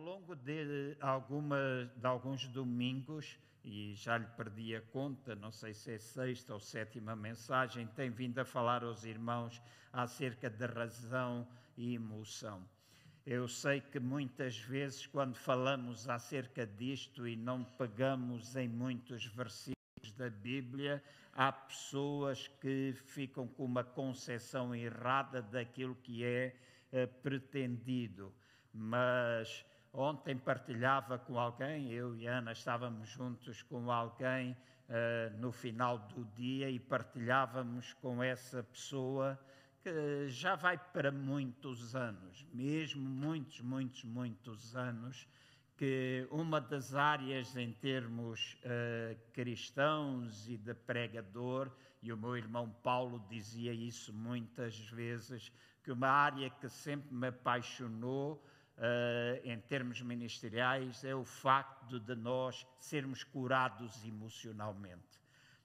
Ao longo de, alguma, de alguns domingos, e já lhe perdi a conta, não sei se é sexta ou sétima mensagem, tem vindo a falar aos irmãos acerca da razão e emoção. Eu sei que muitas vezes, quando falamos acerca disto e não pegamos em muitos versículos da Bíblia, há pessoas que ficam com uma concepção errada daquilo que é uh, pretendido. Mas ontem partilhava com alguém, eu e Ana estávamos juntos com alguém uh, no final do dia e partilhávamos com essa pessoa que já vai para muitos anos, mesmo muitos, muitos, muitos anos, que uma das áreas em termos uh, cristãos e de pregador, e o meu irmão Paulo dizia isso muitas vezes, que uma área que sempre me apaixonou em termos ministeriais é o facto de nós sermos curados emocionalmente.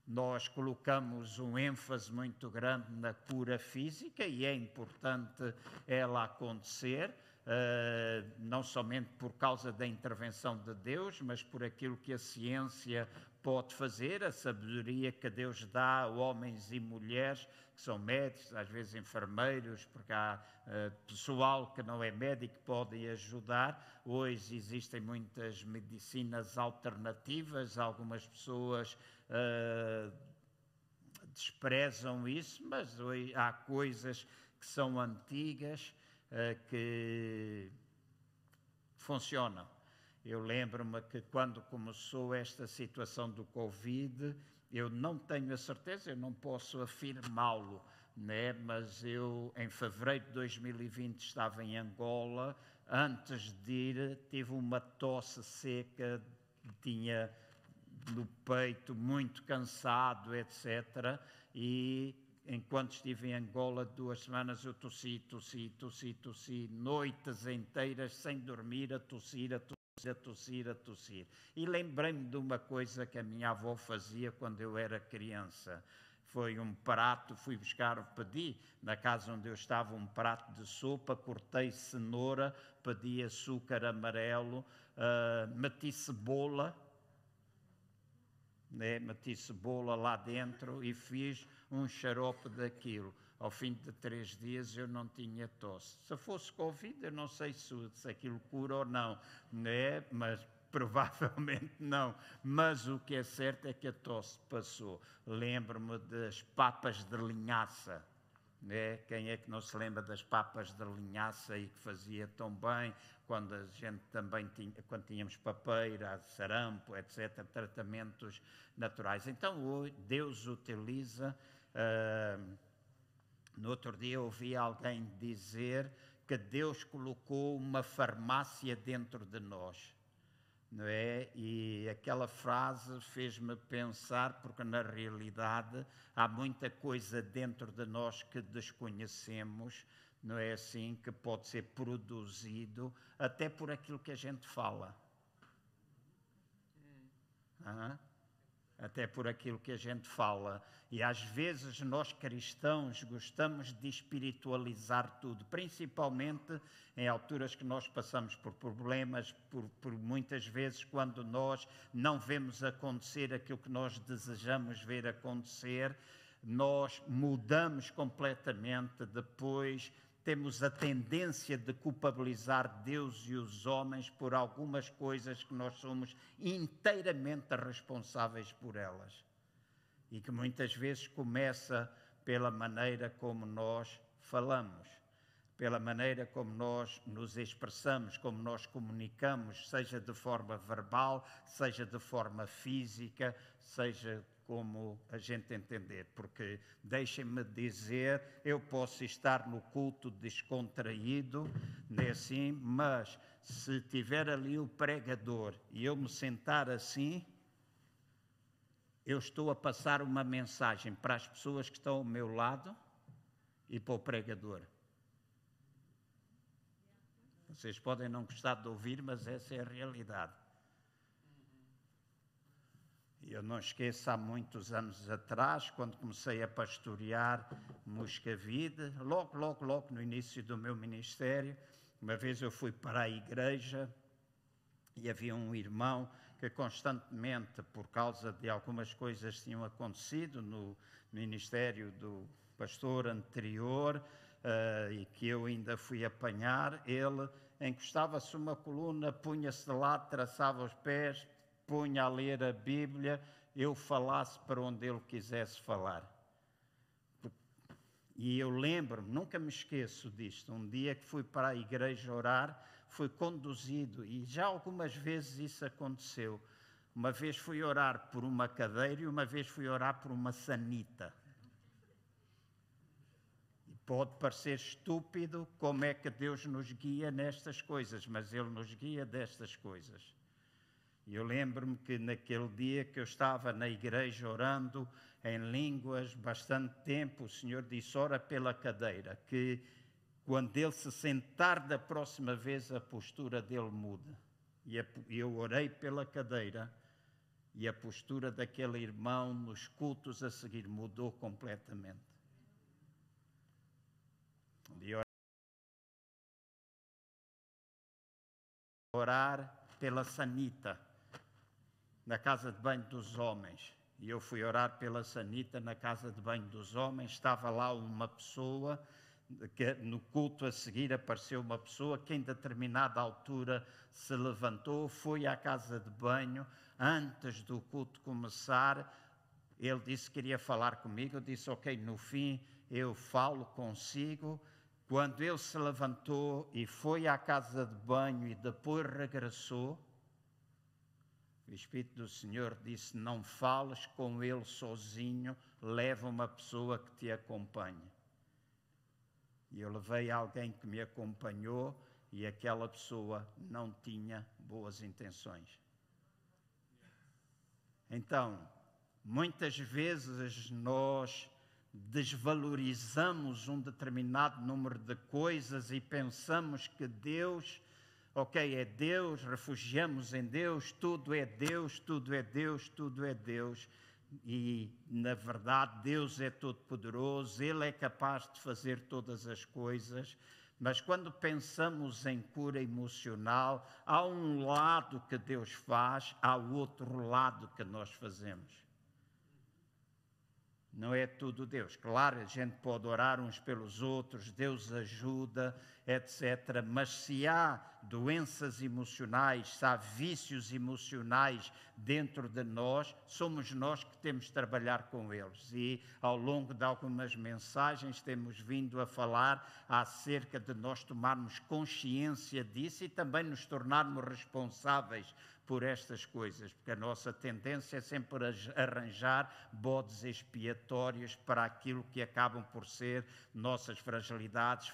Nós colocamos um ênfase muito grande na cura física e é importante ela acontecer, uh, não somente por causa da intervenção de Deus, mas por aquilo que a ciência pode fazer, a sabedoria que Deus dá a homens e mulheres que são médicos, às vezes enfermeiros, porque há uh, pessoal que não é médico pode ajudar. Hoje existem muitas medicinas alternativas, algumas pessoas uh, desprezam isso, mas há coisas que são antigas uh, que funcionam. Eu lembro-me que quando começou esta situação do Covid, eu não tenho a certeza, eu não posso afirmá-lo, né? mas eu, em fevereiro de 2020, estava em Angola. Antes de ir, tive uma tosse seca, tinha no peito, muito cansado, etc. E enquanto estive em Angola duas semanas, eu tossi, tossi, tossi, tossi, noites inteiras sem dormir, a tossir, a tossir, a tossir, a tossir. E lembrei-me de uma coisa que a minha avó fazia quando eu era criança. Foi um prato, fui buscar, pedi na casa onde eu estava um prato de sopa, cortei cenoura, pedi açúcar amarelo, uh, meti cebola, né? meti cebola lá dentro e fiz um xarope daquilo. Ao fim de três dias eu não tinha tosse. Se fosse Covid, eu não sei se, se aquilo cura ou não, né? mas provavelmente não. Mas o que é certo é que a tosse passou. Lembro-me das papas de linhaça né? Quem é que não se lembra das papas de linhaça e que fazia tão bem quando a gente também tinha, quando tínhamos papeira, sarampo, etc., tratamentos naturais. Então Deus utiliza. Uh, no outro dia ouvi alguém dizer que Deus colocou uma farmácia dentro de nós não é? E aquela frase fez-me pensar, porque na realidade há muita coisa dentro de nós que desconhecemos, não é assim? Que pode ser produzido até por aquilo que a gente fala. Hum até por aquilo que a gente fala. E às vezes nós cristãos gostamos de espiritualizar tudo, principalmente em alturas que nós passamos por problemas, por, por, muitas vezes quando nós não vemos acontecer aquilo que nós desejamos ver acontecer, nós mudamos completamente depois temos a tendência de culpabilizar Deus e os homens por algumas coisas que nós somos inteiramente responsáveis por elas. E que muitas vezes começa pela maneira como nós falamos, pela maneira como nós nos expressamos, como nós comunicamos, seja de forma verbal, seja de forma física, seja como a gente entender, porque deixem-me dizer, eu posso estar no culto descontraído, né, assim, mas se tiver ali o pregador e eu me sentar assim, eu estou a passar uma mensagem para as pessoas que estão ao meu lado e para o pregador. Vocês podem não gostar de ouvir, mas essa é a realidade. Eu não esqueço, há muitos anos atrás, quando comecei a pastorear Moscavide, logo, logo, logo no início do meu ministério, uma vez eu fui para a igreja E havia um irmão que constantemente, por causa de algumas coisas que tinham acontecido no ministério do pastor anterior, uh, e que eu ainda fui apanhar, ele encostava-se uma coluna, punha-se de lado, traçava os pés, punha a ler a Bíblia, eu falasse para onde ele quisesse falar. E eu lembro-me, nunca me esqueço disto, um dia que fui para a igreja orar, fui conduzido, e já algumas vezes isso aconteceu. Uma vez fui orar por uma cadeira e uma vez fui orar por uma sanita. E pode parecer estúpido como é que Deus nos guia nestas coisas, mas Ele nos guia destas coisas. E eu lembro-me que naquele dia que eu estava na igreja orando em línguas bastante tempo, o Senhor disse: ora pela cadeira, que quando ele se sentar da próxima vez, a postura dele muda. E eu orei pela cadeira e a postura daquele irmão nos cultos a seguir mudou completamente. De orar pela sanita na casa de banho dos homens. E eu fui orar pela sanita na casa de banho dos homens. Estava lá uma pessoa, que no culto a seguir apareceu uma pessoa que em determinada altura se levantou, foi à casa de banho, antes do culto começar. Ele disse que queria falar comigo. Eu disse, ok, no fim eu falo consigo. Quando ele se levantou e foi à casa de banho e depois regressou, o Espírito do Senhor disse: Não fales com ele sozinho, leva uma pessoa que te acompanhe. E eu levei alguém que me acompanhou e aquela pessoa não tinha boas intenções. Então, muitas vezes nós desvalorizamos um determinado número de coisas e pensamos que Deus ok, é Deus, refugiamos em Deus, tudo é Deus, tudo é Deus, tudo é Deus. E, na verdade, Deus é todo-poderoso, Ele é capaz de fazer todas as coisas. Mas quando pensamos em cura emocional, há um lado que Deus faz, há outro lado que nós fazemos. Não é tudo Deus. Claro, a gente pode orar uns pelos outros, Deus ajuda, etc. Mas se há doenças emocionais, se há vícios emocionais dentro de nós, somos nós que temos de trabalhar com eles. E ao longo de algumas mensagens temos vindo a falar acerca de nós tomarmos consciência disso e também nos tornarmos responsáveis por estas coisas, porque a nossa tendência é sempre arranjar bodes expiatórios para aquilo que acabam por ser nossas fragilidades,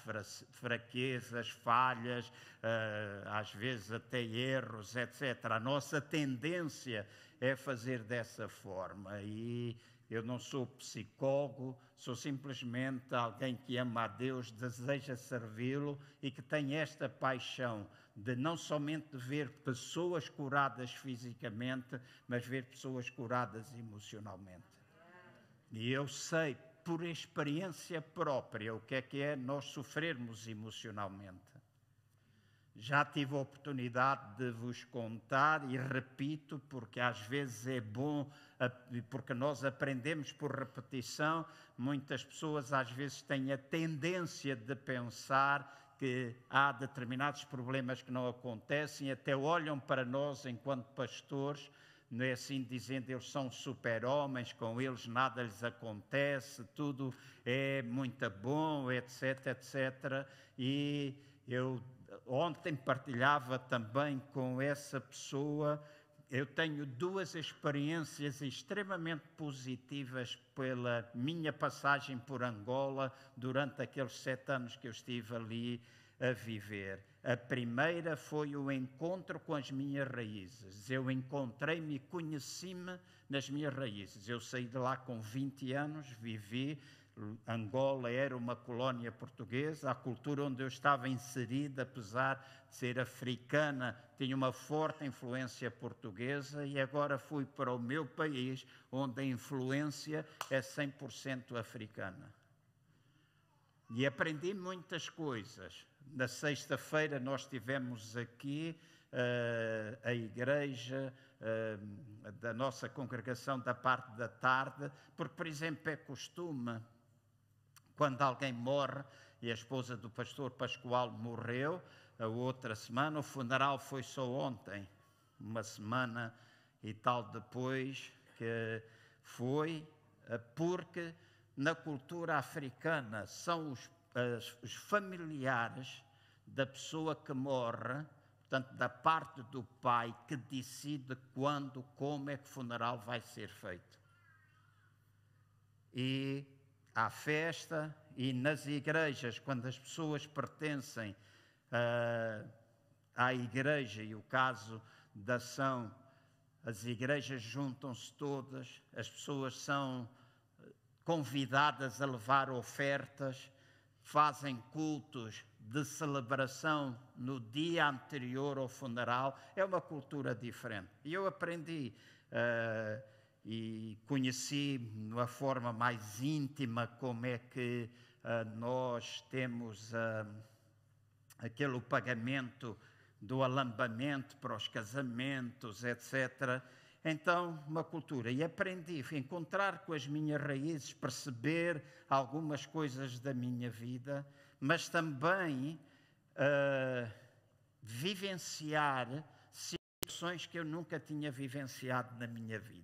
fraquezas, falhas, eh, às vezes até erros, etc. A nossa tendência é fazer dessa forma e eu não sou psicólogo, sou simplesmente alguém que ama a Deus, deseja servi-lo e que tem esta paixão de não somente ver pessoas curadas fisicamente, mas ver pessoas curadas emocionalmente. E eu sei por experiência própria o que é que é nós sofrermos emocionalmente. Já tive a oportunidade de vos contar e repito, porque às vezes é bom, porque nós aprendemos por repetição. Muitas pessoas às vezes têm a tendência de pensar que há determinados problemas que não acontecem, até olham para nós enquanto pastores, não é assim dizendo eles são super-homens, com eles nada lhes acontece, tudo é muito bom, etc, etc. E eu ontem partilhava também com essa pessoa eu tenho duas experiências extremamente positivas pela minha passagem por Angola durante aqueles sete anos que eu estive ali a viver. A primeira foi o encontro com as minhas raízes. Eu encontrei-me conheci-me nas minhas raízes. Eu saí de lá com 20 anos, vivi Angola era uma colónia portuguesa, a cultura onde eu estava inserida, apesar de ser africana, tinha uma forte influência portuguesa e agora fui para o meu país, onde a influência é 100% africana. E aprendi muitas coisas. Na sexta-feira nós tivemos aqui uh, a igreja uh, da nossa congregação da parte da tarde, porque, por exemplo, é costume, quando alguém morre, e a esposa do pastor Pascoal morreu a outra semana, o funeral foi só ontem, uma semana e tal depois que foi, porque na cultura africana são os, os familiares da pessoa que morre, portanto, da parte do pai, que decide quando, como é que o funeral vai ser feito. E há festa, e nas igrejas, quando as pessoas pertencem uh, à igreja, e o caso da ação, as igrejas juntam-se todas, as pessoas são convidadas a levar ofertas, fazem cultos de celebração no dia anterior ao funeral, é uma cultura diferente. E eu aprendi uh, e conheci uma forma mais íntima como é que uh, nós temos uh, aquele pagamento do alambamento para os casamentos, etc. Então, uma cultura. E aprendi a encontrar com as minhas raízes, perceber algumas coisas da minha vida, mas também uh, vivenciar situações que eu nunca tinha vivenciado na minha vida.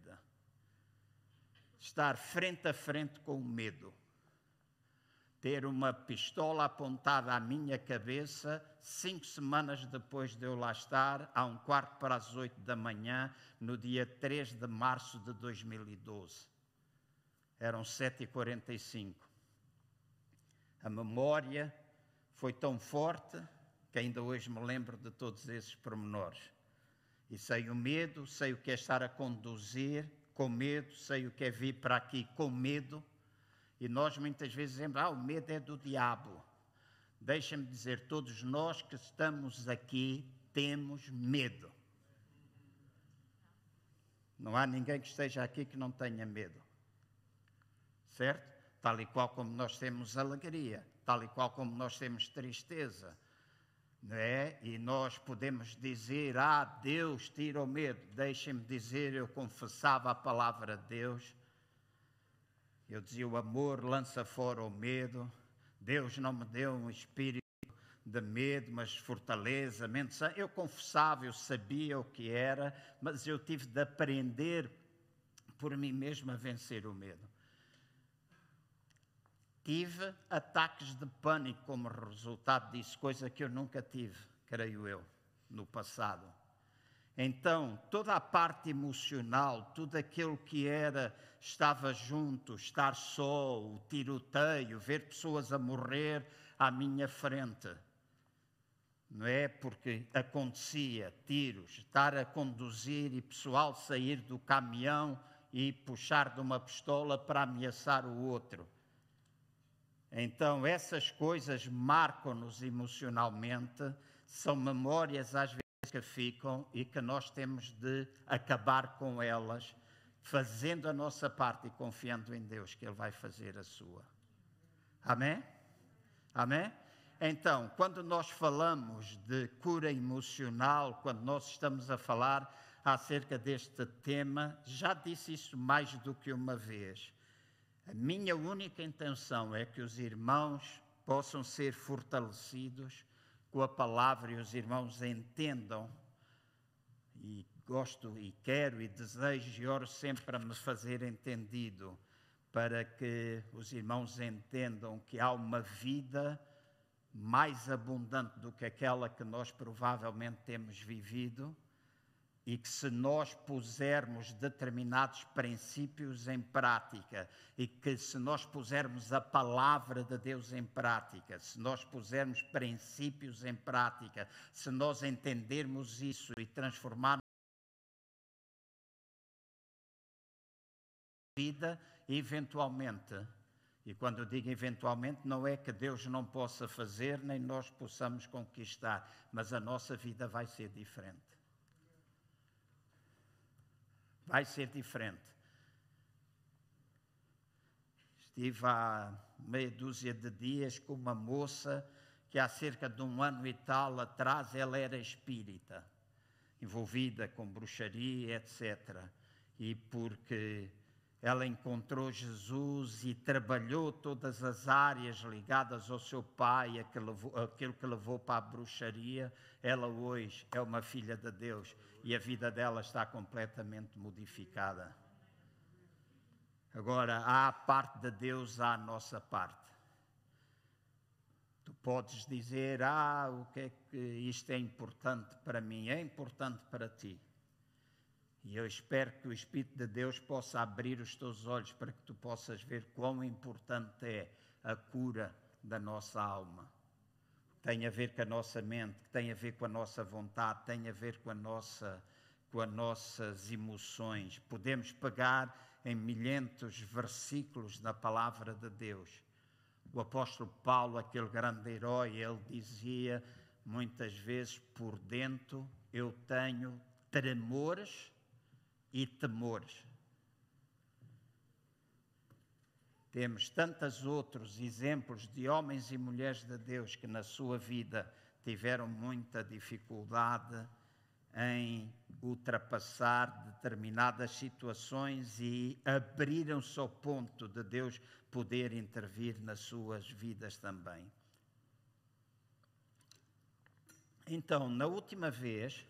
Estar frente a frente com o medo. Ter uma pistola apontada à minha cabeça, cinco semanas depois de eu lá estar, a um quarto para as oito da manhã, no dia 3 de março de 2012. Eram 7h45. A memória foi tão forte que ainda hoje me lembro de todos esses pormenores. E sei o medo, sei o que é estar a conduzir com medo, sei o que é vir para aqui com medo. E nós muitas vezes dizemos: ah, o medo é do diabo. Deixa-me dizer, todos nós que estamos aqui temos medo. Não há ninguém que esteja aqui que não tenha medo. Certo? Tal e qual como nós temos alegria, tal e qual como nós temos tristeza. Não é? E nós podemos dizer: Ah, Deus tira o medo. Deixem-me dizer, eu confessava a palavra de Deus. Eu dizia: O amor lança fora o medo. Deus não me deu um espírito de medo, mas fortaleza, mente. Eu confessava, eu sabia o que era, mas eu tive de aprender por mim mesmo a vencer o medo. Tive ataques de pânico como resultado disso, coisa que eu nunca tive, creio eu, no passado. Então, toda a parte emocional, tudo aquilo que era, estava junto, estar só, o tiroteio, ver pessoas a morrer à minha frente, não é? Porque acontecia tiros, estar a conduzir e pessoal sair do caminhão e puxar de uma pistola para ameaçar o outro. Então, essas coisas marcam-nos emocionalmente, são memórias às vezes que ficam e que nós temos de acabar com elas, fazendo a nossa parte e confiando em Deus que Ele vai fazer a sua. Amém? Amém? Então, quando nós falamos de cura emocional, quando nós estamos a falar acerca deste tema, já disse isso mais do que uma vez. A minha única intenção é que os irmãos possam ser fortalecidos com a palavra e os irmãos entendam. E gosto e quero e desejo e oro sempre para me fazer entendido, para que os irmãos entendam que há uma vida mais abundante do que aquela que nós provavelmente temos vivido e que se nós pusermos determinados princípios em prática e que se nós pusermos a palavra de Deus em prática, se nós pusermos princípios em prática, se nós entendermos isso e transformarmos vida, eventualmente e quando eu digo eventualmente, não é que Deus não possa fazer, nem nós possamos conquistar, mas a nossa vida vai ser diferente. Vai ser diferente. Estive há meia dúzia de dias com uma moça que há cerca de um ano e tal atrás ela era espírita. envolvida com bruxaria, etc. E porque ela encontrou Jesus e trabalhou todas as áreas ligadas ao seu pai, aquilo que levou para a bruxaria. Ela hoje é uma filha de Deus e a vida dela está completamente modificada. Agora, há a parte de Deus, há a nossa parte. Tu podes dizer, ah, o que é que isto é importante para mim? É importante para ti. E eu espero que o Espírito de Deus possa abrir os teus olhos para que tu possas ver quão importante é a cura da nossa alma. Tem a ver com a nossa mente, tem a ver com a nossa vontade, tem a ver com a nossa com as nossas emoções. Podemos pegar em milhentos versículos da palavra de Deus. O apóstolo Paulo, aquele grande herói, ele dizia muitas vezes por dentro eu tenho tremores e temores. Temos tantos outros exemplos de homens e mulheres de Deus que na sua vida tiveram muita dificuldade em ultrapassar determinadas situações e abriram-se ao ponto de Deus poder intervir nas suas vidas também. Então, na última vez,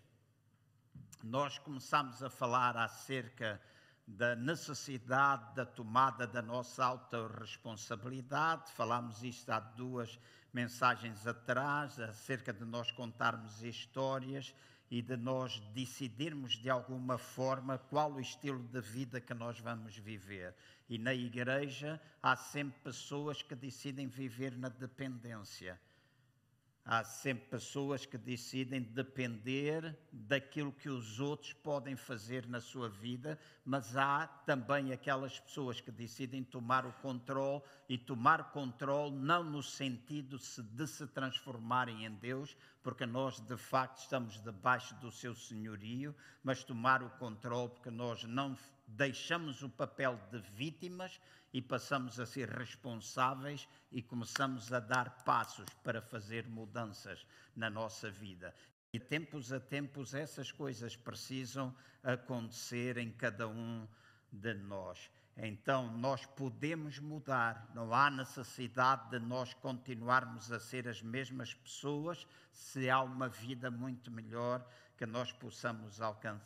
nós começamos a falar acerca da necessidade da tomada da nossa autorresponsabilidade. Falámos isto há duas mensagens atrás, acerca de nós contarmos histórias e de nós decidirmos de alguma forma qual o estilo de vida que nós vamos viver. E na igreja há sempre pessoas que decidem viver na dependência Há sempre pessoas que decidem depender daquilo que os outros podem fazer na sua vida, mas há também aquelas pessoas que decidem tomar o controle e tomar controle não no sentido de se transformarem em Deus, porque nós de facto estamos debaixo do seu senhorio, mas tomar o controle porque nós não deixamos o papel de vítimas e passamos a ser responsáveis e começamos a dar passos para fazer mudanças na nossa vida. E tempos a tempos essas coisas precisam acontecer em cada um de nós. Então nós podemos mudar, não há necessidade de nós continuarmos a ser as mesmas pessoas se há uma vida muito melhor que nós possamos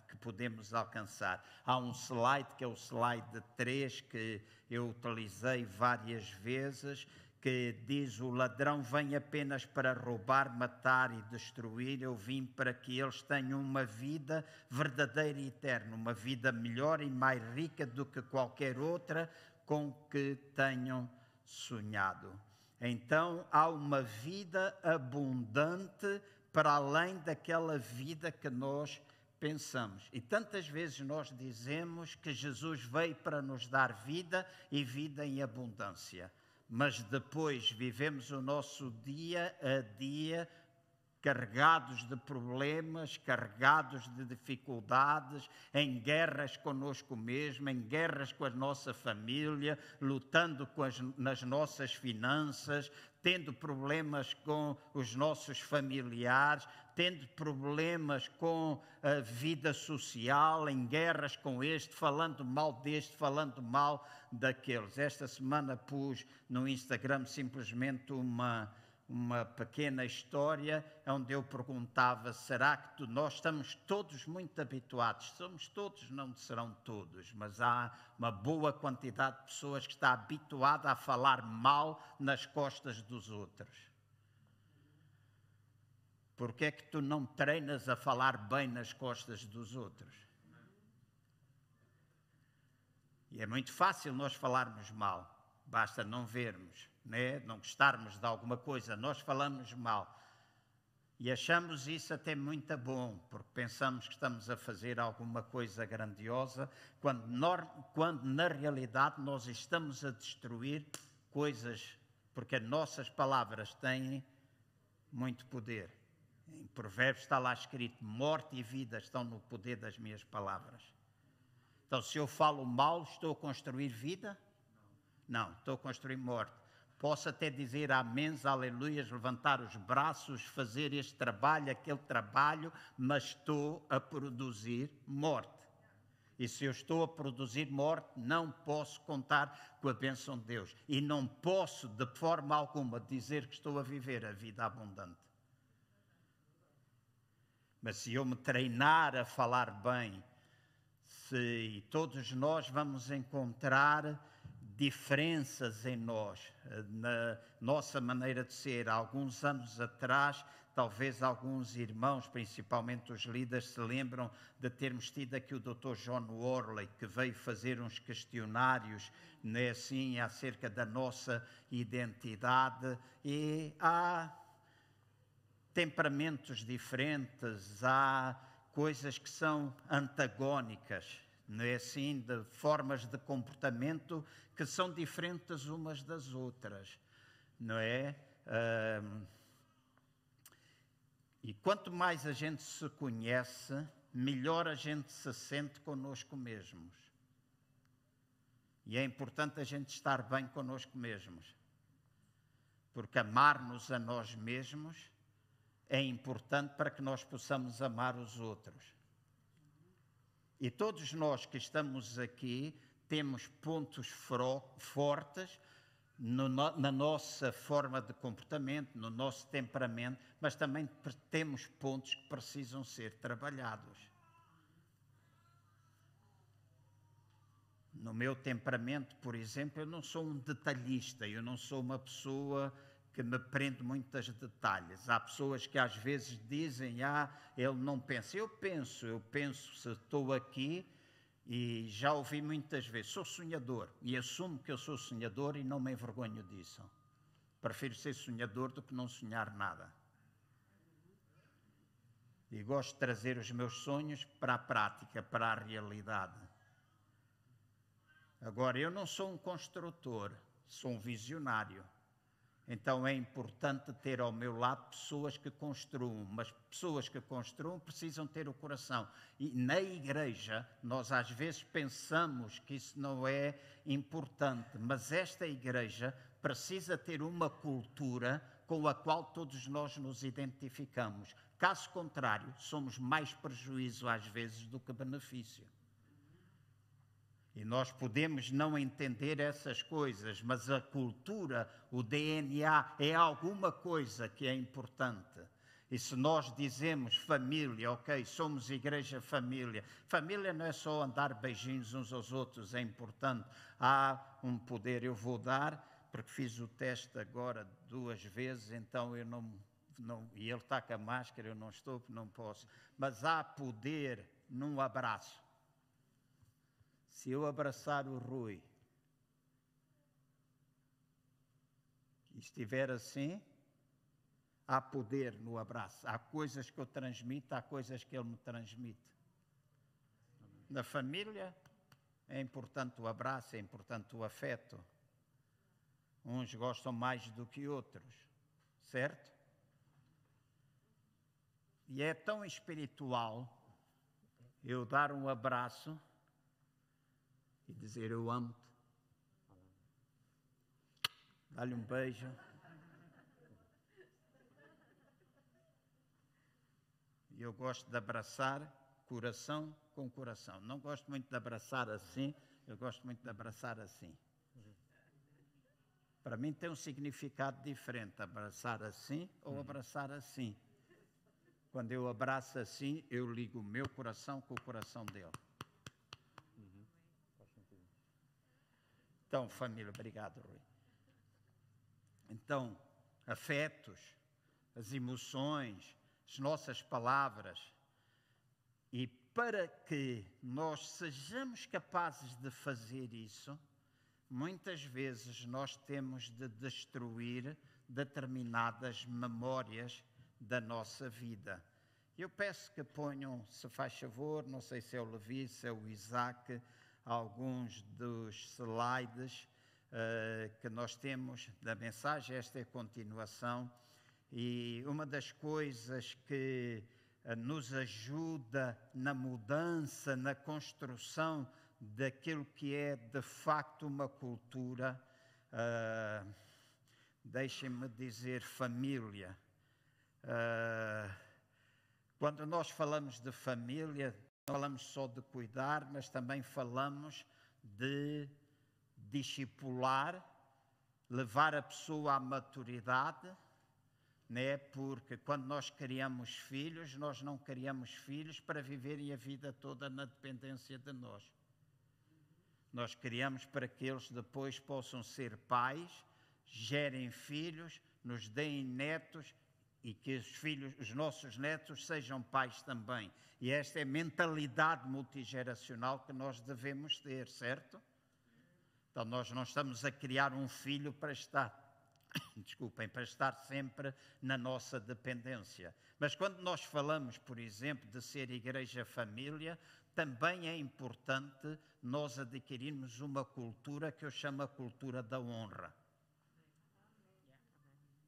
que podemos alcançar. Há um slide que é o slide 3 que eu utilizei várias vezes que diz o ladrão vem apenas para roubar, matar e destruir, eu vim para que eles tenham uma vida verdadeira e eterna, uma vida melhor e mais rica do que qualquer outra com que tenham sonhado. Então há uma vida abundante para além daquela vida que nós pensamos. E tantas vezes nós dizemos que Jesus veio para nos dar vida e vida em abundância. Mas depois vivemos o nosso dia a dia carregados de problemas, carregados de dificuldades, em guerras conosco mesmo, em guerras com a nossa família, lutando as, nas nossas finanças, tendo problemas com os nossos familiares, tendo problemas com a vida social, em guerras com este, falando mal deste, falando mal daqueles. Esta semana pus no Instagram simplesmente uma uma pequena história onde eu perguntava: será que tu, nós estamos todos muito habituados? Somos todos, não serão todos, mas há uma boa quantidade de pessoas que está habituada a falar mal nas costas dos outros. Por que é que tu não treinas a falar bem nas costas dos outros? E é muito fácil nós falarmos mal, basta não vermos né? não gostarmos de alguma coisa, nós falamos mal. E achamos isso até muito bom, porque pensamos que estamos a fazer alguma coisa grandiosa, quando, quando na realidade nós estamos a destruir coisas, porque as nossas palavras têm muito poder. Em Provérbios está lá escrito: morte e vida estão no poder das minhas palavras. Então, se eu falo mal, estou a construir vida? Não, estou a construir morte posso até dizer amém, aleluias, levantar os braços, fazer este trabalho, aquele trabalho, mas estou a produzir morte. E se eu estou a produzir morte, não posso contar com a bênção de Deus. E não posso, de forma alguma, dizer que estou a viver a vida abundante. Mas se eu me treinar a falar bem, se todos nós vamos encontrar diferenças em nós, na nossa maneira de ser. Há alguns anos atrás, talvez alguns irmãos, principalmente os líderes, se lembram de termos tido aqui o Dr. John Worley, que veio fazer uns questionários, né, assim, acerca da nossa identidade. E há temperamentos diferentes, há coisas que são antagónicas, não é assim, de formas de comportamento que são diferentes umas das outras, não é? e quanto mais a gente se conhece, melhor a gente se sente conosco mesmos. E é importante a gente estar bem conosco mesmos. Porque amar-nos a nós mesmos é importante para que nós possamos amar os outros. E todos nós que estamos aqui temos pontos fortes no, na nossa forma de comportamento, no nosso temperamento, mas também temos pontos que precisam ser trabalhados. No meu temperamento, por exemplo, eu não sou um detalhista, eu não sou uma pessoa que me prende muitos detalhes. Há pessoas que às vezes dizem, ah, ele não pensa. Eu penso, eu penso, se estou aqui, e já ouvi muitas vezes, sou sonhador, e assumo que eu sou sonhador e não me envergonho disso. Prefiro ser sonhador do que não sonhar nada. E gosto de trazer os meus sonhos para a prática, para a realidade. Agora, eu não sou um construtor, sou um visionário. Então é importante ter ao meu lado pessoas que construam, mas pessoas que construam precisam ter o coração. E na igreja, nós às vezes pensamos que isso não é importante, mas esta igreja precisa ter uma cultura com a qual todos nós nos identificamos. Caso contrário, somos mais prejuízo às vezes do que benefício. E nós podemos não entender essas coisas, mas a cultura, o DNA, é alguma coisa que é importante. E se nós dizemos família, ok, somos igreja família, família não é só andar beijinhos uns aos outros, é importante. Há um poder, eu vou dar, porque fiz o teste agora duas vezes, então eu não. não e ele está com a máscara, eu não estou, não posso. Mas há poder num abraço. Se eu abraçar o Rui e estiver assim, há poder no abraço. Há coisas que eu transmito, há coisas que ele me transmite. Na família é importante o abraço, é importante o afeto. Uns gostam mais do que outros, certo? E é tão espiritual eu dar um abraço e dizer eu amo-te. Dá-lhe um beijo. E eu gosto de abraçar coração com coração. Não gosto muito de abraçar assim, eu gosto muito de abraçar assim. Para mim tem um significado diferente, abraçar assim ou abraçar assim. Quando eu abraço assim, eu ligo o meu coração com o coração dele. Então, família, obrigado, Rui. Então, afetos, as emoções, as nossas palavras. E para que nós sejamos capazes de fazer isso, muitas vezes nós temos de destruir determinadas memórias da nossa vida. Eu peço que ponham, se faz favor, não sei se é o Levi, se é o Isaac, alguns dos slides uh, que nós temos da mensagem. Esta é a continuação. E uma das coisas que uh, nos ajuda na mudança, na construção daquilo que é de facto uma cultura, uh, deixem-me dizer família. Uh, quando nós falamos de família, falamos só de cuidar, mas também falamos de discipular, levar a pessoa à maturidade, né? porque quando nós criamos filhos, nós não criamos filhos para viverem a vida toda na dependência de nós. Nós criamos para que eles depois possam ser pais, gerem filhos, nos deem netos e que os filhos, os nossos netos sejam pais também. E esta é a mentalidade multigeracional que nós devemos ter, certo? Então nós não estamos a criar um filho para estar desculpem, para estar sempre na nossa dependência. Mas quando nós falamos, por exemplo, de ser igreja-família, também é importante nós adquirirmos uma cultura que eu chamo a cultura da honra.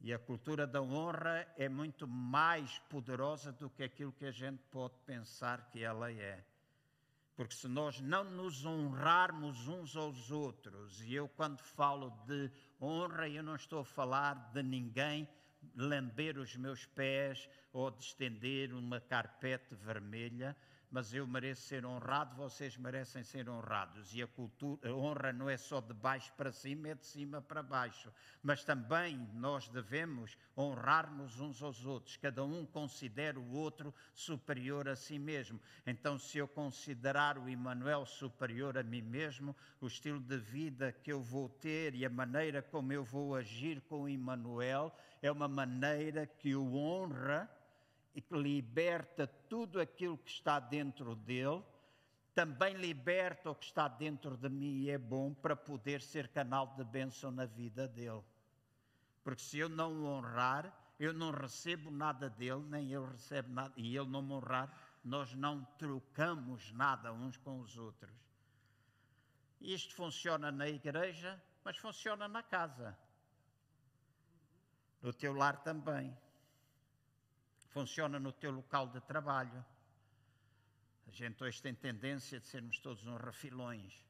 E a cultura da honra é muito mais poderosa do que aquilo que a gente pode pensar que ela é. Porque se nós não nos honrarmos uns aos outros, e eu quando falo de honra, eu não estou a falar de ninguém lamber os meus pés ou de estender uma carpete vermelha, mas eu mereço ser honrado, vocês merecem ser honrados. E a, cultura, a honra não é só de baixo para cima, é de cima para baixo. Mas também nós devemos honrar-nos uns aos outros. Cada um considera o outro superior a si mesmo. Então, se eu considerar o Emmanuel superior a mim mesmo, o estilo de vida que eu vou ter e a maneira como eu vou agir com o Emmanuel é uma maneira que o honra e que liberta tudo aquilo que está dentro dele, também liberta o que está dentro de mim e é bom para poder ser canal de bênção na vida dele. Porque se eu não o honrar, eu não recebo nada dele, nem ele recebe nada, e ele não me honrar, nós não trocamos nada uns com os outros. Isto funciona na igreja, mas funciona na casa. No teu lar também funciona no teu local de trabalho. A gente hoje tem tendência de sermos todos uns refilões,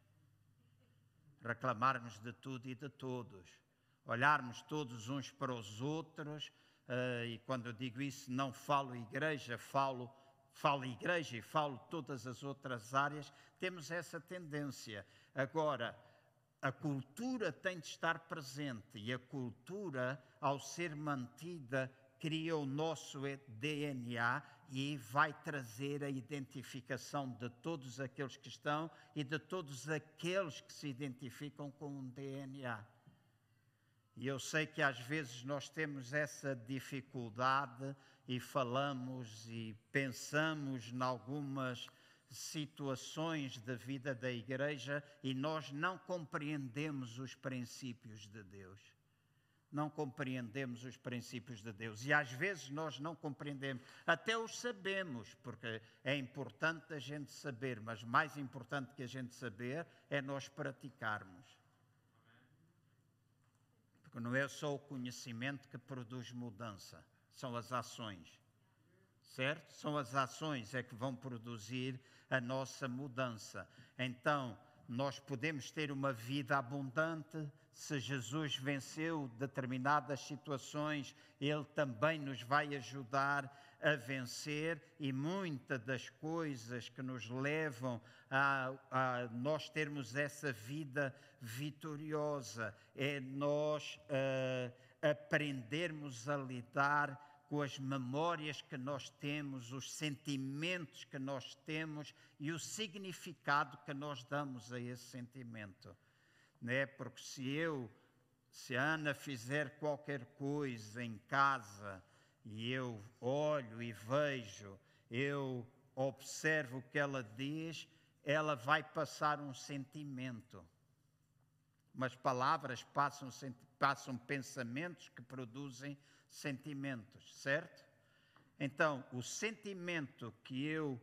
reclamarmos de tudo e de todos, olharmos todos uns para os outros, uh, e quando eu digo isso, não falo igreja, falo, falo igreja e falo todas as outras áreas, temos essa tendência. Agora, a cultura tem de estar presente e a cultura, ao ser mantida, cria o nosso DNA e vai trazer a identificação de todos aqueles que estão e de todos aqueles que se identificam com um DNA. E eu sei que às vezes nós temos essa dificuldade e falamos e pensamos em algumas situações da vida da igreja e nós não compreendemos os princípios de Deus não compreendemos os princípios de Deus. E às vezes nós não compreendemos, até os sabemos, porque é importante a gente saber, mas mais importante que a gente saber é nós praticarmos. Porque não é só o conhecimento que produz mudança, são as ações. Certo? São as ações é que vão produzir a nossa mudança. Então, nós podemos ter uma vida abundante. Se Jesus venceu determinadas situações, Ele também nos vai ajudar a vencer e muitas das coisas que nos levam a, a nós termos essa vida vitoriosa é nós uh, aprendermos a lidar com as memórias que nós temos, os sentimentos que nós temos e o significado que nós damos a esse sentimento. Né? Porque se eu, se a Ana fizer qualquer coisa em casa e eu olho e vejo, eu observo o que ela diz, ela vai passar um sentimento. Mas palavras passam, passam pensamentos que produzem sentimentos, certo? Então, o sentimento que eu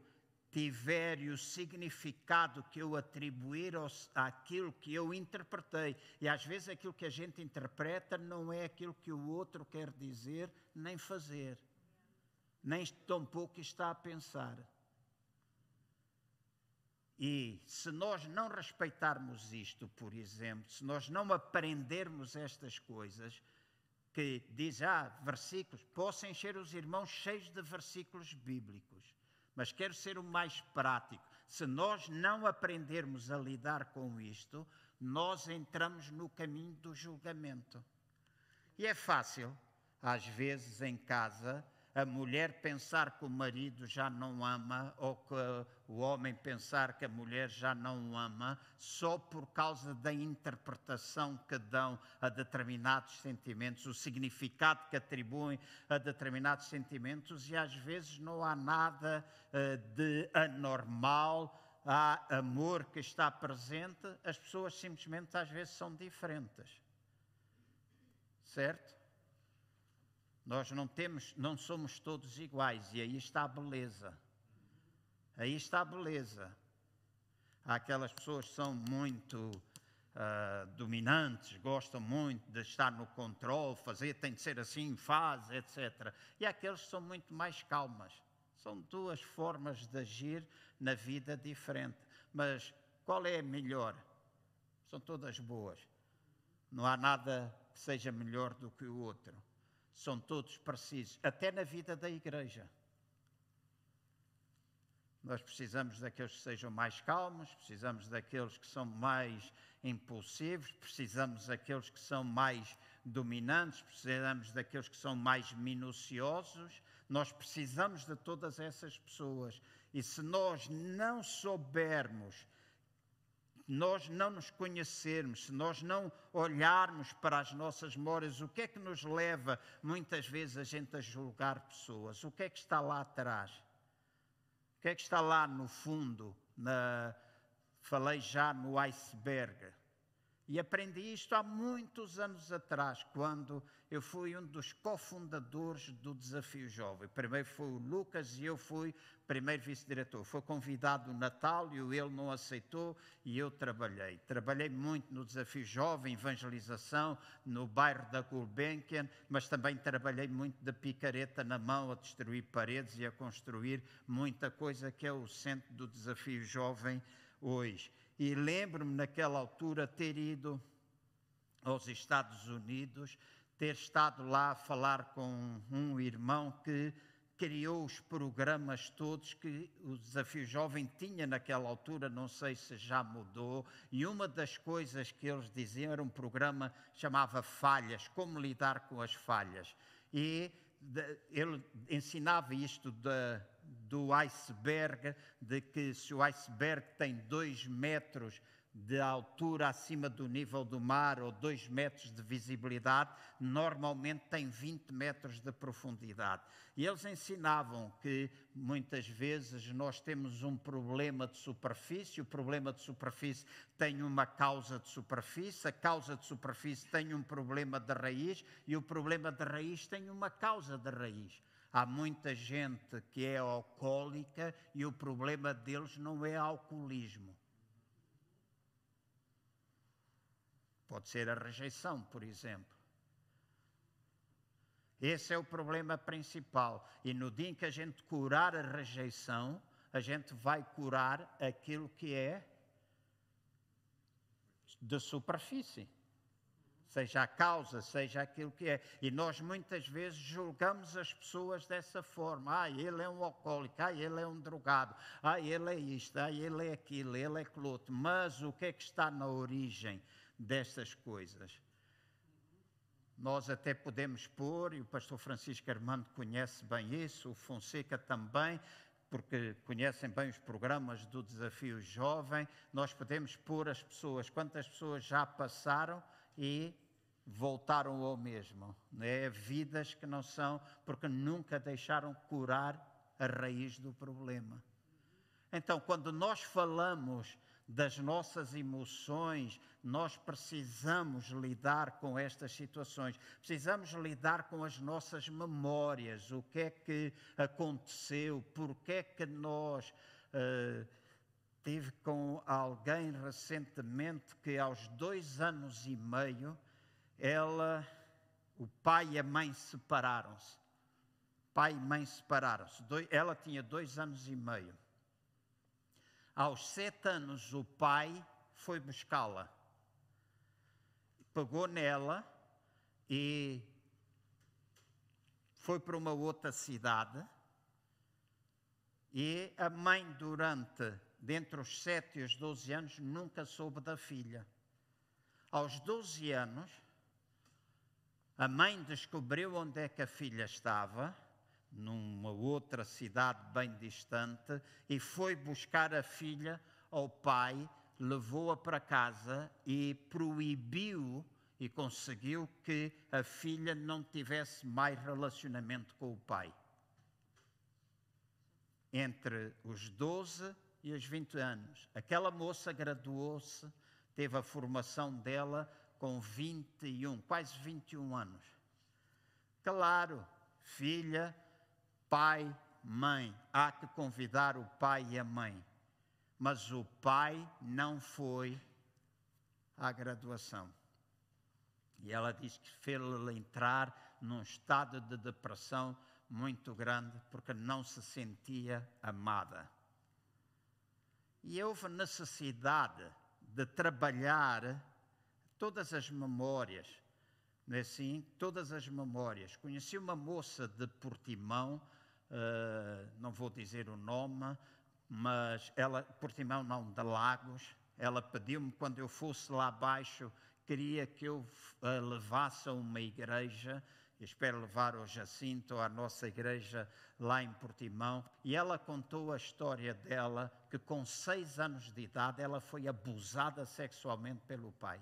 tiver o significado que eu atribuir aos, àquilo que eu interpretei. E às vezes aquilo que a gente interpreta não é aquilo que o outro quer dizer nem fazer, nem tampouco está a pensar. E se nós não respeitarmos isto, por exemplo, se nós não aprendermos estas coisas, que diz, ah, versículos, posso encher os irmãos cheios de versículos bíblicos, mas quero ser o mais prático. Se nós não aprendermos a lidar com isto, nós entramos no caminho do julgamento. E é fácil, às vezes em casa, a mulher pensar que o marido já não ama ou que o homem pensar que a mulher já não ama só por causa da interpretação que dão a determinados sentimentos, o significado que atribuem a determinados sentimentos e às vezes não há nada uh, de anormal, há amor que está presente, as pessoas simplesmente às vezes são diferentes. Certo? Nós não temos, não somos todos iguais e aí está a beleza. Aí está a beleza. Aquelas pessoas são muito uh, dominantes, gostam muito de estar no controle, fazer tem de ser assim, faz, etc. E aqueles que são muito mais calmas. São duas formas de agir na vida diferente. Mas qual é a melhor? São todas boas. Não há nada que seja melhor do que o outro são todos precisos, até na vida da igreja. Nós precisamos daqueles que sejam mais calmos, precisamos daqueles que são mais impulsivos, precisamos daqueles que são mais dominantes, precisamos daqueles que são mais minuciosos. Nós precisamos de todas essas pessoas. E se nós não soubermos nós não nos conhecermos, se nós não olharmos para as nossas memórias, o que é que nos leva muitas vezes a gente a julgar pessoas? O que é que está lá atrás? O que é que está lá no fundo? Na, falei já no iceberg. E aprendi isto há muitos anos atrás, quando eu fui um dos cofundadores do Desafio Jovem. Primeiro foi o Lucas e eu fui primeiro vice-diretor. Foi convidado no Natal e ele não aceitou e eu trabalhei. Trabalhei muito no Desafio Jovem, evangelização, no bairro da Gulbenkian, mas também trabalhei muito de picareta na mão a destruir paredes e a construir muita coisa que é o centro do Desafio Jovem hoje. E lembro-me naquela altura ter ido aos Estados Unidos, ter estado lá a falar com um irmão que criou os programas todos que o Desafio Jovem tinha naquela altura, não sei se já mudou, e uma das coisas que eles diziam era um programa chamava Falhas, como lidar com as falhas. E ele ensinava isto de, do iceberg, de que se o iceberg tem dois metros de altura acima do nível do mar ou dois metros de visibilidade, normalmente tem 20 metros de profundidade. E eles ensinavam que muitas vezes nós temos um problema de superfície, o problema de superfície tem uma causa de superfície, a causa de superfície tem um problema de raiz e o problema de raiz tem uma causa de raiz. Há muita gente que é alcoólica e o problema deles não é alcoolismo. Pode ser a rejeição, por exemplo. Esse é o problema principal. E no dia em que a gente curar a rejeição, a gente vai curar aquilo que é de superfície seja a causa, seja aquilo que é. E nós muitas vezes julgamos as pessoas dessa forma. Ah, ele é um alcoólico, ah, ele é um drogado, ah, ele é isto, ah, ele é aquilo, ele é outro. Mas o que é que está na origem destas coisas? Nós até podemos pôr, e o pastor Francisco Armando conhece bem isso, o Fonseca também, porque conhecem bem os programas do Desafio Jovem, nós podemos pôr as pessoas, quantas pessoas já passaram e voltaram ao mesmo. É vidas que não são, porque nunca deixaram curar a raiz do problema. Então, quando nós falamos das nossas emoções, nós precisamos lidar com estas situações, precisamos lidar com as nossas memórias, o que é que aconteceu, porque é que nós. Uh, tive com alguém recentemente que aos dois anos e meio ela, o pai e a mãe separaram-se. Pai e mãe separaram-se. Ela tinha dois anos e meio. Aos sete anos, o pai foi buscá-la. Pegou nela e foi para uma outra cidade e a mãe, durante, dentre os 7 e os 12 anos, nunca soube da filha. Aos 12 anos, a mãe descobriu onde é que a filha estava, numa outra cidade bem distante, e foi buscar a filha ao pai, levou-a para casa e proibiu e conseguiu que a filha não tivesse mais relacionamento com o pai entre os 12 e os 20 anos. Aquela moça graduou-se, teve a formação dela com 21, quase 21 anos. Claro, filha, pai, mãe, há que convidar o pai e a mãe. Mas o pai não foi à graduação. E ela diz que fez-lhe entrar num estado de depressão muito grande porque não se sentia amada. E houve necessidade de trabalhar todas as memórias, não é assim? Todas as memórias. Conheci uma moça de Portimão, uh, não vou dizer o nome, mas ela, Portimão não, de Lagos, ela pediu-me quando eu fosse lá abaixo, queria que eu uh, levasse a uma igreja espero levar o Jacinto à nossa igreja lá em Portimão, e ela contou a história dela, que com seis anos de idade ela foi abusada sexualmente pelo pai.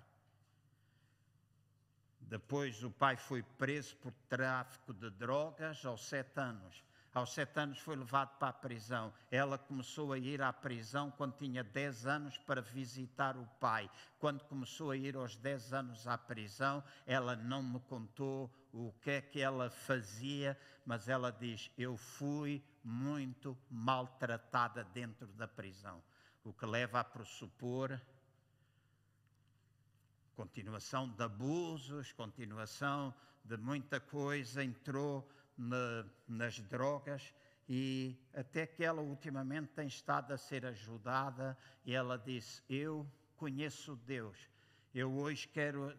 Depois o pai foi preso por tráfico de drogas aos sete anos. Aos sete anos foi levado para a prisão. Ela começou a ir à prisão quando tinha dez anos para visitar o pai. Quando começou a ir aos dez anos à prisão, ela não me contou o que é que ela fazia, mas ela diz: Eu fui muito maltratada dentro da prisão. O que leva a pressupor continuação de abusos, continuação de muita coisa, entrou na, nas drogas e até que ela ultimamente tem estado a ser ajudada e ela disse: Eu conheço Deus, eu hoje quero,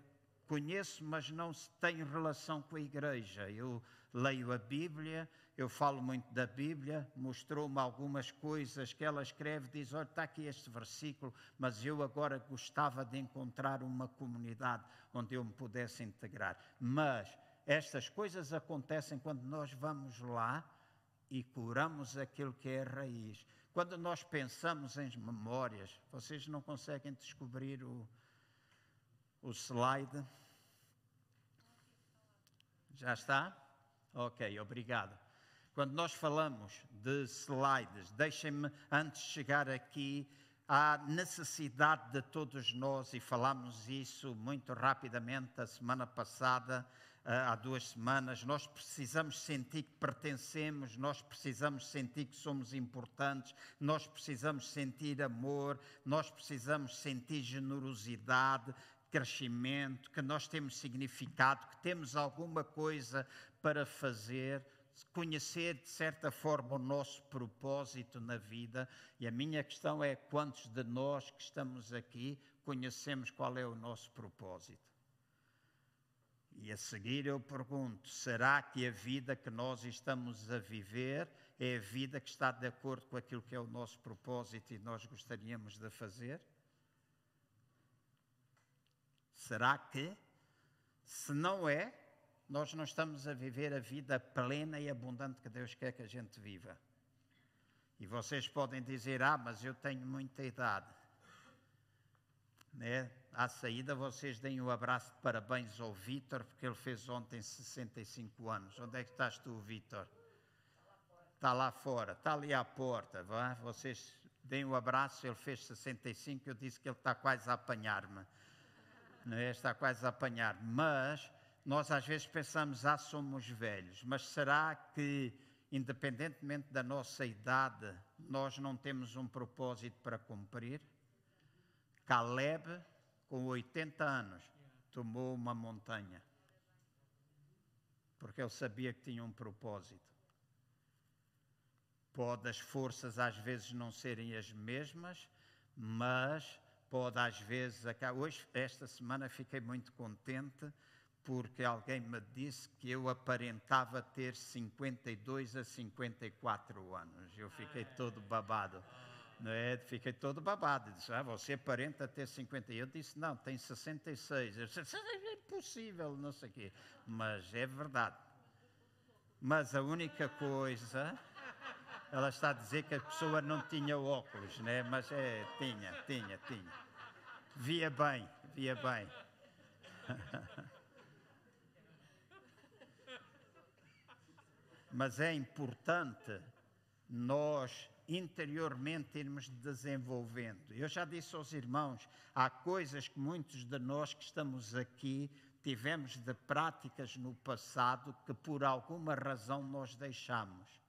conheço, mas não tenho relação com a igreja. Eu leio a Bíblia, eu falo muito da Bíblia, mostrou-me algumas coisas que ela escreve, diz: Olha, está aqui este versículo, mas eu agora gostava de encontrar uma comunidade onde eu me pudesse integrar. Mas estas coisas acontecem quando nós vamos lá e curamos aquilo que é raiz. Quando nós pensamos em memórias, vocês não conseguem descobrir o, o slide? Já está? Ok, obrigado. Quando nós falamos de slides, deixem-me, antes chegar aqui, há necessidade de todos nós, e falámos isso muito rapidamente a semana passada, há duas semanas, nós precisamos sentir que pertencemos, nós precisamos sentir que somos importantes, nós precisamos sentir amor, nós precisamos sentir generosidade, crescimento, que nós temos significado, que temos alguma coisa para fazer, conhecer de certa forma o nosso propósito na vida. E a minha questão é: quantos de nós que estamos aqui conhecemos qual é o nosso propósito? E a seguir eu pergunto: será que a vida que nós estamos a viver é a vida que está de acordo com aquilo que é o nosso propósito e nós gostaríamos de fazer? Será que, se não é, nós não estamos a viver a vida plena e abundante que Deus quer que a gente viva? E vocês podem dizer: Ah, mas eu tenho muita idade. Né? à saída, vocês deem o um abraço de parabéns ao Vítor, porque ele fez ontem 65 anos. Onde é que estás tu, Vítor? Está lá fora, está ali à porta. Vá? Vocês deem o um abraço, ele fez 65, eu disse que ele está quase a apanhar-me. É? Está quase a apanhar-me. Mas nós às vezes pensamos, ah, somos velhos. Mas será que, independentemente da nossa idade, nós não temos um propósito para cumprir? Caleb com 80 anos, tomou uma montanha. Porque ele sabia que tinha um propósito. Pode as forças às vezes não serem as mesmas, mas pode às vezes. Hoje, esta semana, fiquei muito contente porque alguém me disse que eu aparentava ter 52 a 54 anos. Eu fiquei todo babado. Não é? Fiquei todo babado. Disse, ah, você aparenta ter 50. Eu disse, não, tem 66. Eu disse, é impossível, não sei o quê. Mas é verdade. Mas a única coisa, ela está a dizer que a pessoa não tinha óculos, né? mas é, tinha, tinha, tinha. Via bem, via bem. mas é importante nós interiormente irmos desenvolvendo. Eu já disse aos irmãos, há coisas que muitos de nós que estamos aqui tivemos de práticas no passado que por alguma razão nós deixamos.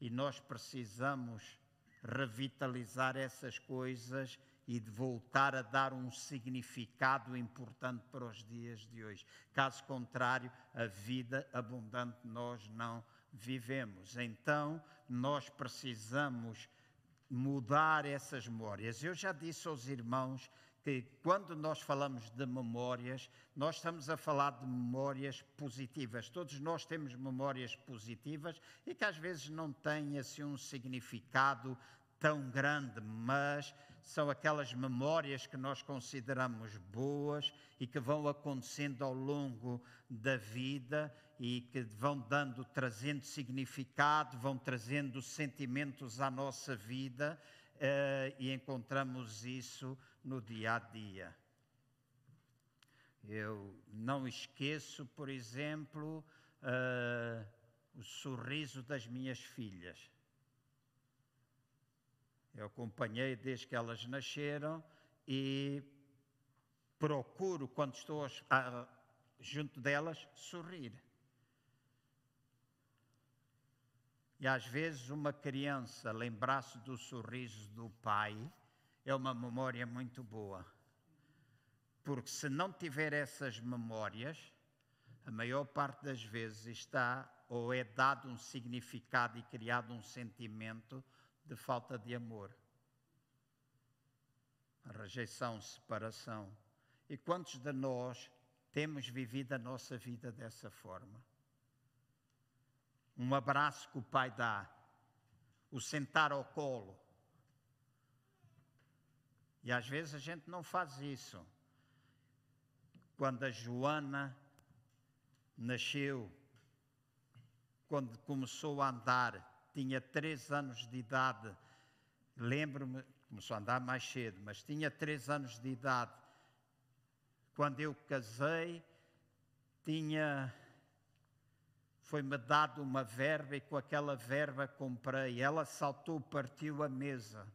E nós precisamos revitalizar essas coisas e de voltar a dar um significado importante para os dias de hoje. Caso contrário, a vida abundante nós não vivemos. Então, nós precisamos mudar essas memórias. Eu já disse aos irmãos que quando nós falamos de memórias, nós estamos a falar de memórias positivas. Todos nós temos memórias positivas e que às vezes não têm assim um significado tão grande, mas são aquelas memórias que nós consideramos boas e que vão acontecendo ao longo da vida e que vão dando, trazendo significado, vão trazendo sentimentos à nossa vida uh, e encontramos isso no dia a dia. Eu não esqueço, por exemplo, uh, o sorriso das minhas filhas. Eu acompanhei desde que elas nasceram e procuro, quando estou a, junto delas, sorrir. E às vezes uma criança lembrar-se do sorriso do pai é uma memória muito boa. Porque se não tiver essas memórias, a maior parte das vezes está ou é dado um significado e criado um sentimento de falta de amor. A rejeição, separação. E quantos de nós temos vivido a nossa vida dessa forma? Um abraço que o pai dá, o sentar ao colo. E às vezes a gente não faz isso. Quando a Joana nasceu, quando começou a andar, tinha três anos de idade. Lembro-me, começou a andar mais cedo, mas tinha três anos de idade. Quando eu casei, tinha foi-me dado uma verba e com aquela verba comprei. Ela saltou, partiu a mesa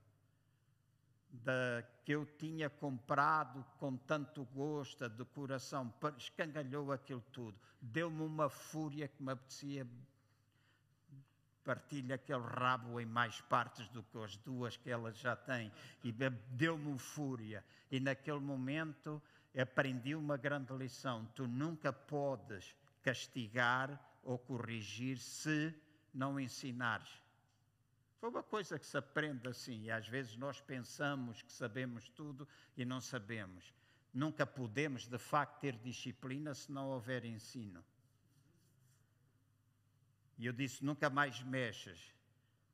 da, que eu tinha comprado com tanto gosto, a decoração, escangalhou aquilo tudo. Deu-me uma fúria que me apetecia partilhe aquele rabo em mais partes do que as duas que ela já tem. E deu-me fúria. E naquele momento aprendi uma grande lição: tu nunca podes castigar ou corrigir se não ensinares. Foi uma coisa que se aprende assim, e às vezes nós pensamos que sabemos tudo e não sabemos. Nunca podemos, de facto, ter disciplina se não houver ensino. E eu disse: nunca mais mexas.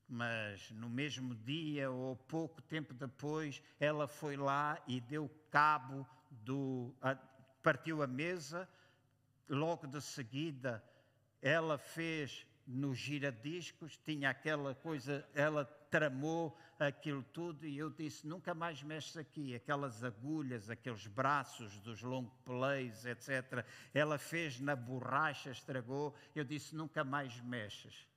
Mas no mesmo dia ou pouco tempo depois, ela foi lá e deu cabo do. Partiu a mesa, logo de seguida ela fez nos giradiscos, tinha aquela coisa, ela tramou aquilo tudo e eu disse: nunca mais mexes aqui, aquelas agulhas, aqueles braços dos long plays, etc. Ela fez na borracha, estragou. Eu disse: nunca mais mexes.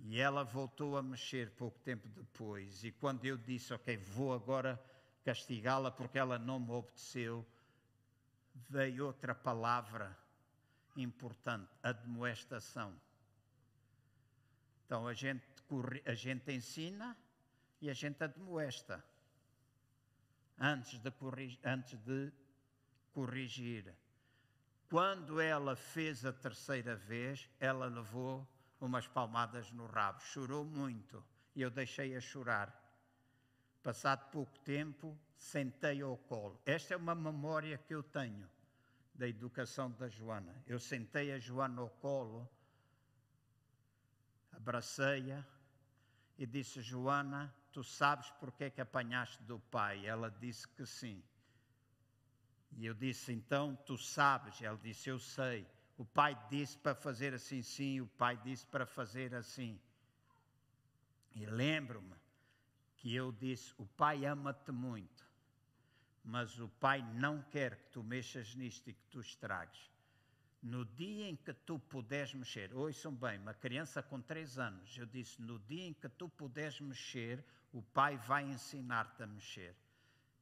E ela voltou a mexer pouco tempo depois. E quando eu disse: Ok, vou agora castigá-la porque ela não me obedeceu, veio outra palavra importante, a demoestação. Então a gente, a gente ensina e a gente admoesta antes de, corrigir, antes de corrigir. Quando ela fez a terceira vez, ela levou umas palmadas no rabo, chorou muito e eu deixei-a chorar. Passado pouco tempo, sentei ao colo. Esta é uma memória que eu tenho da educação da Joana. Eu sentei a Joana ao colo, abracei-a e disse: Joana, tu sabes porque é que apanhaste do pai? Ela disse que sim. E eu disse: então tu sabes? Ela disse: eu sei. O pai disse para fazer assim, sim. O pai disse para fazer assim. E lembro-me que eu disse: o pai ama-te muito, mas o pai não quer que tu mexas nisto e que tu estragues. No dia em que tu puderes mexer, ouçam bem, uma criança com três anos, eu disse: no dia em que tu puderes mexer, o pai vai ensinar-te a mexer.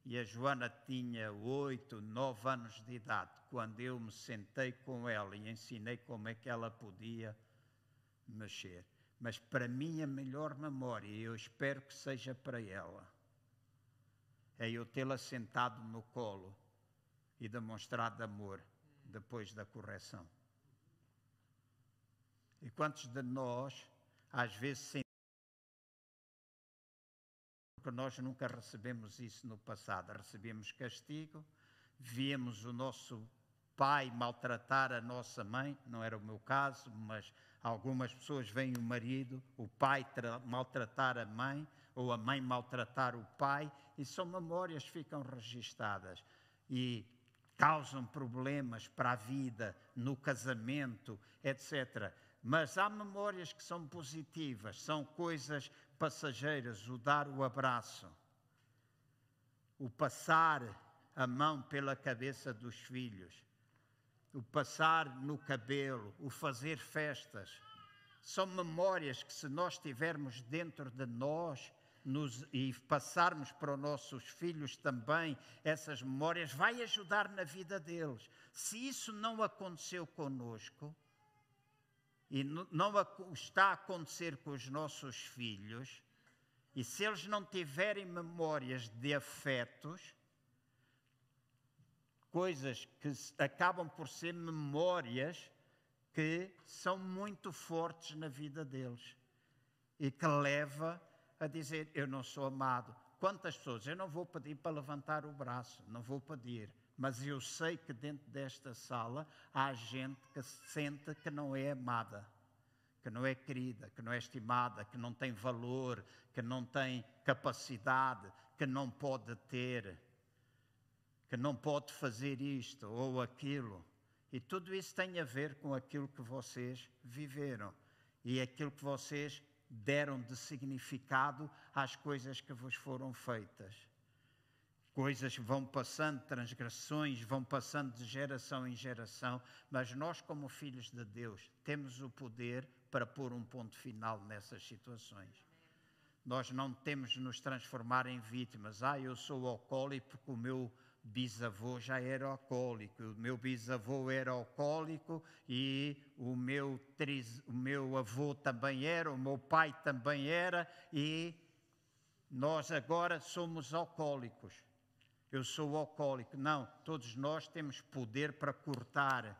E a Joana tinha oito, nove anos de idade, quando eu me sentei com ela e ensinei como é que ela podia mexer. Mas para mim a melhor memória, e eu espero que seja para ela, é eu tê-la sentado no colo e demonstrado amor depois da correção. E quantos de nós, às vezes, porque nós nunca recebemos isso no passado. Recebemos castigo, víamos o nosso pai maltratar a nossa mãe, não era o meu caso, mas algumas pessoas veem o marido, o pai maltratar a mãe, ou a mãe maltratar o pai, e são memórias que ficam registadas e causam problemas para a vida, no casamento, etc. Mas há memórias que são positivas, são coisas passageiras, o dar o abraço, o passar a mão pela cabeça dos filhos, o passar no cabelo, o fazer festas. São memórias que, se nós tivermos dentro de nós nos, e passarmos para os nossos filhos também essas memórias, vai ajudar na vida deles. Se isso não aconteceu conosco, e não está a acontecer com os nossos filhos, e se eles não tiverem memórias de afetos, coisas que acabam por ser memórias que são muito fortes na vida deles e que leva a dizer eu não sou amado. Quantas pessoas? Eu não vou pedir para levantar o braço, não vou pedir, mas eu sei que dentro desta sala há gente que sente que não é amada, que não é querida, que não é estimada, que não tem valor, que não tem capacidade, que não pode ter, que não pode fazer isto ou aquilo. E tudo isso tem a ver com aquilo que vocês viveram e aquilo que vocês deram de significado às coisas que vos foram feitas coisas vão passando, transgressões vão passando de geração em geração, mas nós, como filhos de Deus, temos o poder para pôr um ponto final nessas situações. Nós não temos de nos transformar em vítimas. Ah, eu sou alcoólico porque o meu bisavô já era alcoólico, o meu bisavô era alcoólico e o meu, o meu avô também era, o meu pai também era e nós agora somos alcoólicos eu sou alcoólico. Não, todos nós temos poder para cortar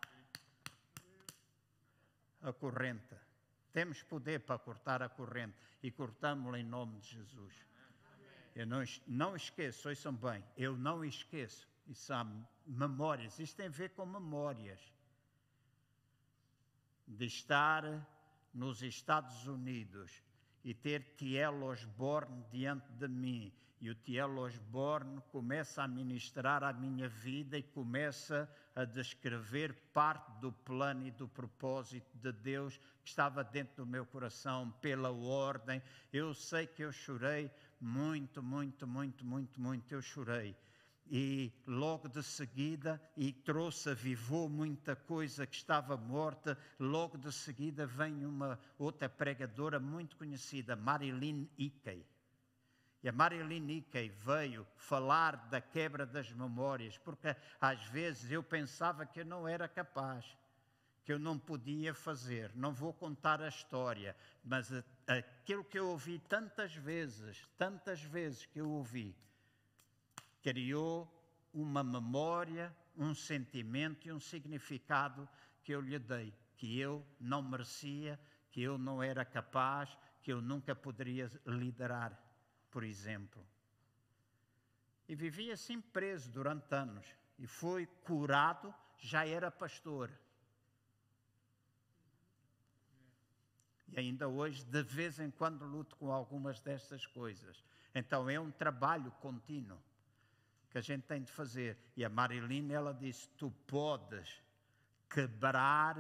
a corrente. Temos poder para cortar a corrente e cortamos-la em nome de Jesus. Eu não, não esqueço, ouçam bem, eu não esqueço. Isso há memórias, isto tem a ver com memórias. De estar nos Estados Unidos e ter T.L. Osborne diante de mim e o T.L. Osborne começa a ministrar a minha vida e começa a descrever parte do plano e do propósito de Deus que estava dentro do meu coração, pela ordem. Eu sei que eu chorei muito, muito, muito, muito, muito. Eu chorei. E logo de seguida, e trouxe, avivou muita coisa que estava morta. Logo de seguida, vem uma outra pregadora muito conhecida, Marilyn Hickey e a Marilyn Nikkei veio falar da quebra das memórias, porque às vezes eu pensava que eu não era capaz, que eu não podia fazer. Não vou contar a história, mas aquilo que eu ouvi tantas vezes, tantas vezes que eu ouvi, criou uma memória, um sentimento e um significado que eu lhe dei, que eu não merecia, que eu não era capaz, que eu nunca poderia liderar por exemplo. E vivi assim preso durante anos. E foi curado já era pastor. E ainda hoje, de vez em quando, luto com algumas destas coisas. Então é um trabalho contínuo que a gente tem de fazer. E a Marilene, ela disse: Tu podes quebrar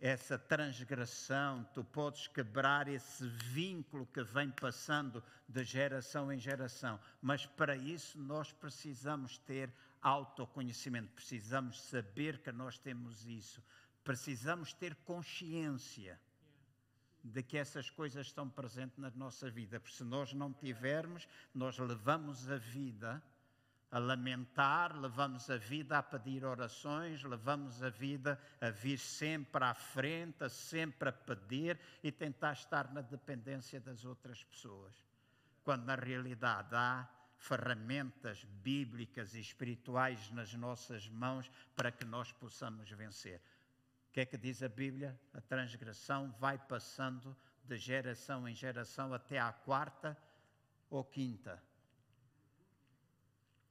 essa transgressão, tu podes quebrar esse vínculo que vem passando de geração em geração. Mas para isso nós precisamos ter autoconhecimento, precisamos saber que nós temos isso, precisamos ter consciência de que essas coisas estão presentes na nossa vida, porque se nós não tivermos, nós levamos a vida a lamentar, levamos a vida a pedir orações, levamos a vida a vir sempre à frente, a sempre a pedir e tentar estar na dependência das outras pessoas. Quando na realidade há ferramentas bíblicas e espirituais nas nossas mãos para que nós possamos vencer. O que é que diz a Bíblia? A transgressão vai passando de geração em geração até à quarta ou quinta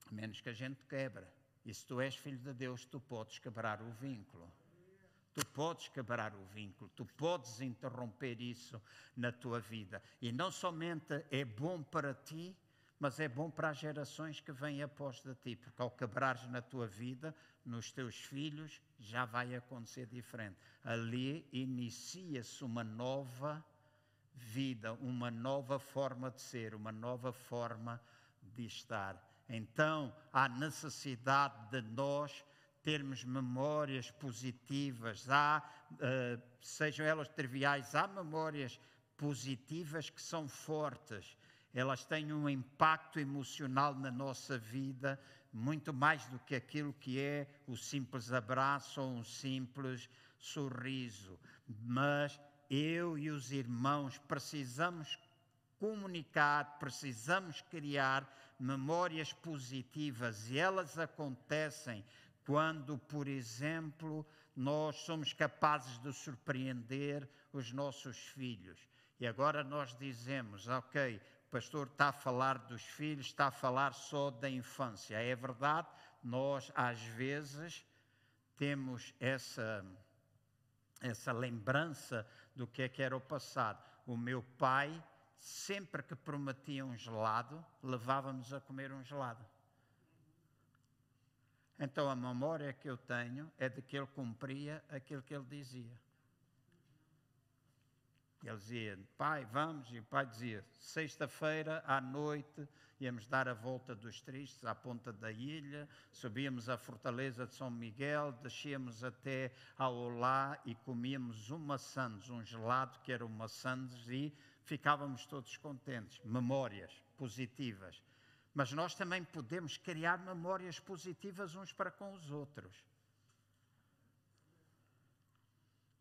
a menos que a gente quebra. E se tu és filho de Deus, tu podes quebrar o vínculo. Tu podes quebrar o vínculo, tu podes interromper isso na tua vida. E não somente é bom para ti, mas é bom para as gerações que vêm após de ti, porque ao quebrares na tua vida, nos teus filhos, já vai acontecer diferente. Ali inicia-se uma nova vida, uma nova forma de ser, uma nova forma de estar. Então, há necessidade de nós termos memórias positivas, há, uh, sejam elas triviais, há memórias positivas que são fortes. Elas têm um impacto emocional na nossa vida muito mais do que aquilo que é o simples abraço ou um simples sorriso. Mas eu e os irmãos precisamos comunicar, precisamos criar memórias positivas e elas acontecem quando, por exemplo, nós somos capazes de surpreender os nossos filhos. E agora nós dizemos, ok, pastor está a falar dos filhos, está a falar só da infância. É verdade, nós às vezes temos essa, essa lembrança do que é que era o passado. O meu pai sempre que prometia um gelado, levava-nos a comer um gelado. Então a memória que eu tenho é de que ele cumpria aquilo que ele dizia. Ele dizia, pai, vamos, e o pai dizia, sexta-feira à noite íamos dar a volta dos tristes à ponta da ilha, subíamos à fortaleza de São Miguel, descíamos até ao Olá e comíamos um maçãs, um gelado que era um maçãs e ficávamos todos contentes. Memórias positivas. Mas nós também podemos criar memórias positivas uns para com os outros.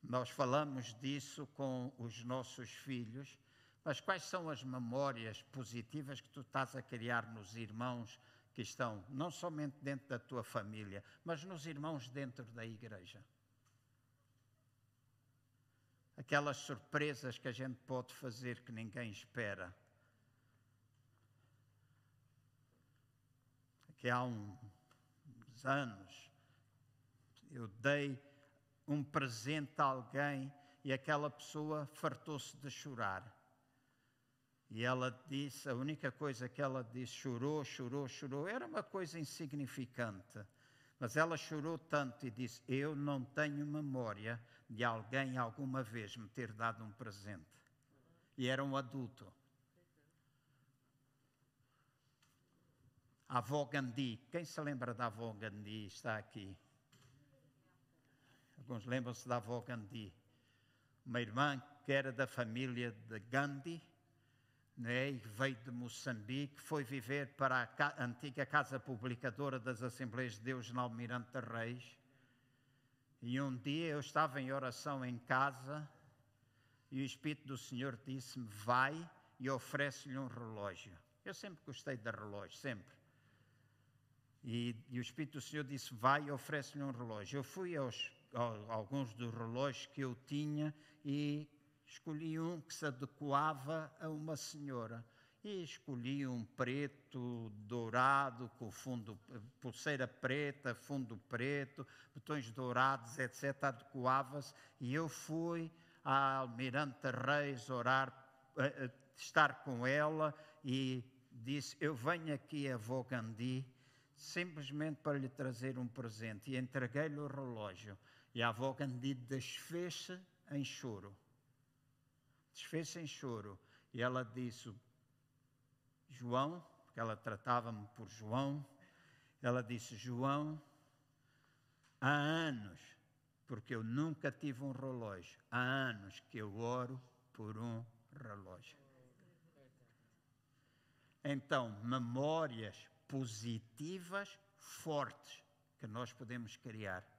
Nós falamos disso com os nossos filhos, mas quais são as memórias positivas que tu estás a criar nos irmãos que estão não somente dentro da tua família, mas nos irmãos dentro da igreja? aquelas surpresas que a gente pode fazer que ninguém espera. Que há uns anos eu dei um presente a alguém e aquela pessoa fartou-se de chorar. E ela disse, a única coisa que ela disse, chorou, chorou, chorou, era uma coisa insignificante. Mas ela chorou tanto e disse: Eu não tenho memória de alguém alguma vez me ter dado um presente. E era um adulto. A avó Gandhi, quem se lembra da avó Gandhi? Está aqui. Alguns lembram-se da avó Gandhi. Uma irmã que era da família de Gandhi, né, e veio de Moçambique, foi viver para a antiga Casa Publicadora das Assembleias de Deus na Almirante de Reis e um dia eu estava em oração em casa e o Espírito do Senhor disse-me: Vai e oferece-lhe um relógio. Eu sempre gostei de relógio, sempre. E, e, o Espírito do Senhor disse: Vai e oferece-lhe um relógio. Eu fui aos, alguns dos relógios que eu tinha e escolhi um que se adequava a uma senhora. e escolhi um preto dourado com fundo, pulseira preta, fundo preto, botões dourados, etc. Adequava-se e eu fui a Almirante Reis orar, uh, estar com ela e disse: Eu venho aqui a Vogandi simplesmente para lhe trazer um presente. E entreguei-lhe o relógio. E a avó Gandhi desfez-se em choro. Desfez-se em choro. E ela disse: João, porque ela tratava-me por João, ela disse: João, há anos, porque eu nunca tive um relógio, há anos que eu oro por um relógio. Então, memórias positivas, fortes, que nós podemos criar.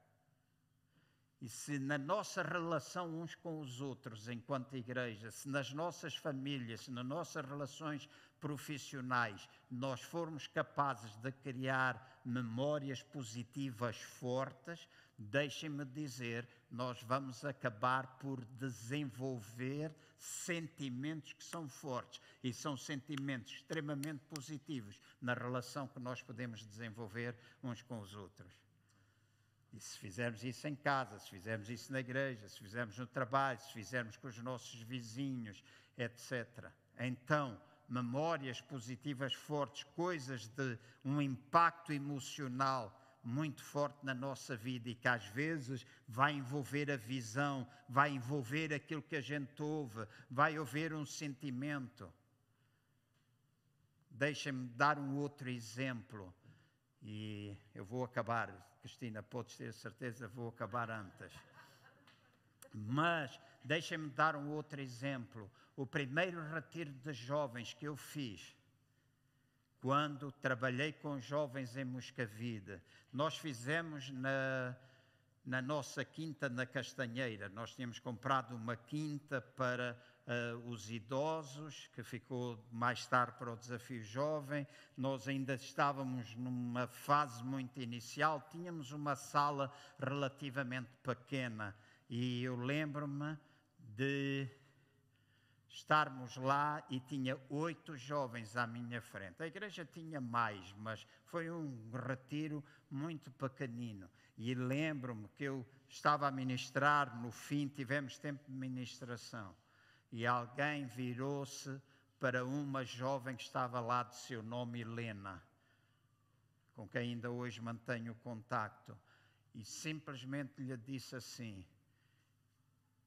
E se na nossa relação uns com os outros, enquanto igreja, se nas nossas famílias, se nas nossas relações profissionais, nós formos capazes de criar memórias positivas fortes, deixem-me dizer, nós vamos acabar por desenvolver sentimentos que são fortes e são sentimentos extremamente positivos na relação que nós podemos desenvolver uns com os outros. E se fizermos isso em casa, se fizermos isso na igreja, se fizermos no trabalho, se fizermos com os nossos vizinhos, etc. Então, memórias positivas fortes, coisas de um impacto emocional muito forte na nossa vida e que às vezes vai envolver a visão, vai envolver aquilo que a gente ouve, vai haver um sentimento. Deixem-me dar um outro exemplo e eu vou acabar, Cristina, podes ter certeza, vou acabar antes. Mas deixem-me dar um outro exemplo. O primeiro retiro de jovens que eu fiz, quando trabalhei com jovens em Moscavide, nós fizemos na, na nossa quinta na Castanheira. Nós tínhamos comprado uma quinta para uh, os idosos, que ficou mais tarde para o desafio jovem. Nós ainda estávamos numa fase muito inicial, tínhamos uma sala relativamente pequena e eu lembro-me de estarmos lá e tinha oito jovens à minha frente. A igreja tinha mais, mas foi um retiro muito pequenino. E lembro-me que eu estava a ministrar, no fim tivemos tempo de ministração, e alguém virou-se para uma jovem que estava lá de seu nome Helena, com quem ainda hoje mantenho contacto, e simplesmente lhe disse assim: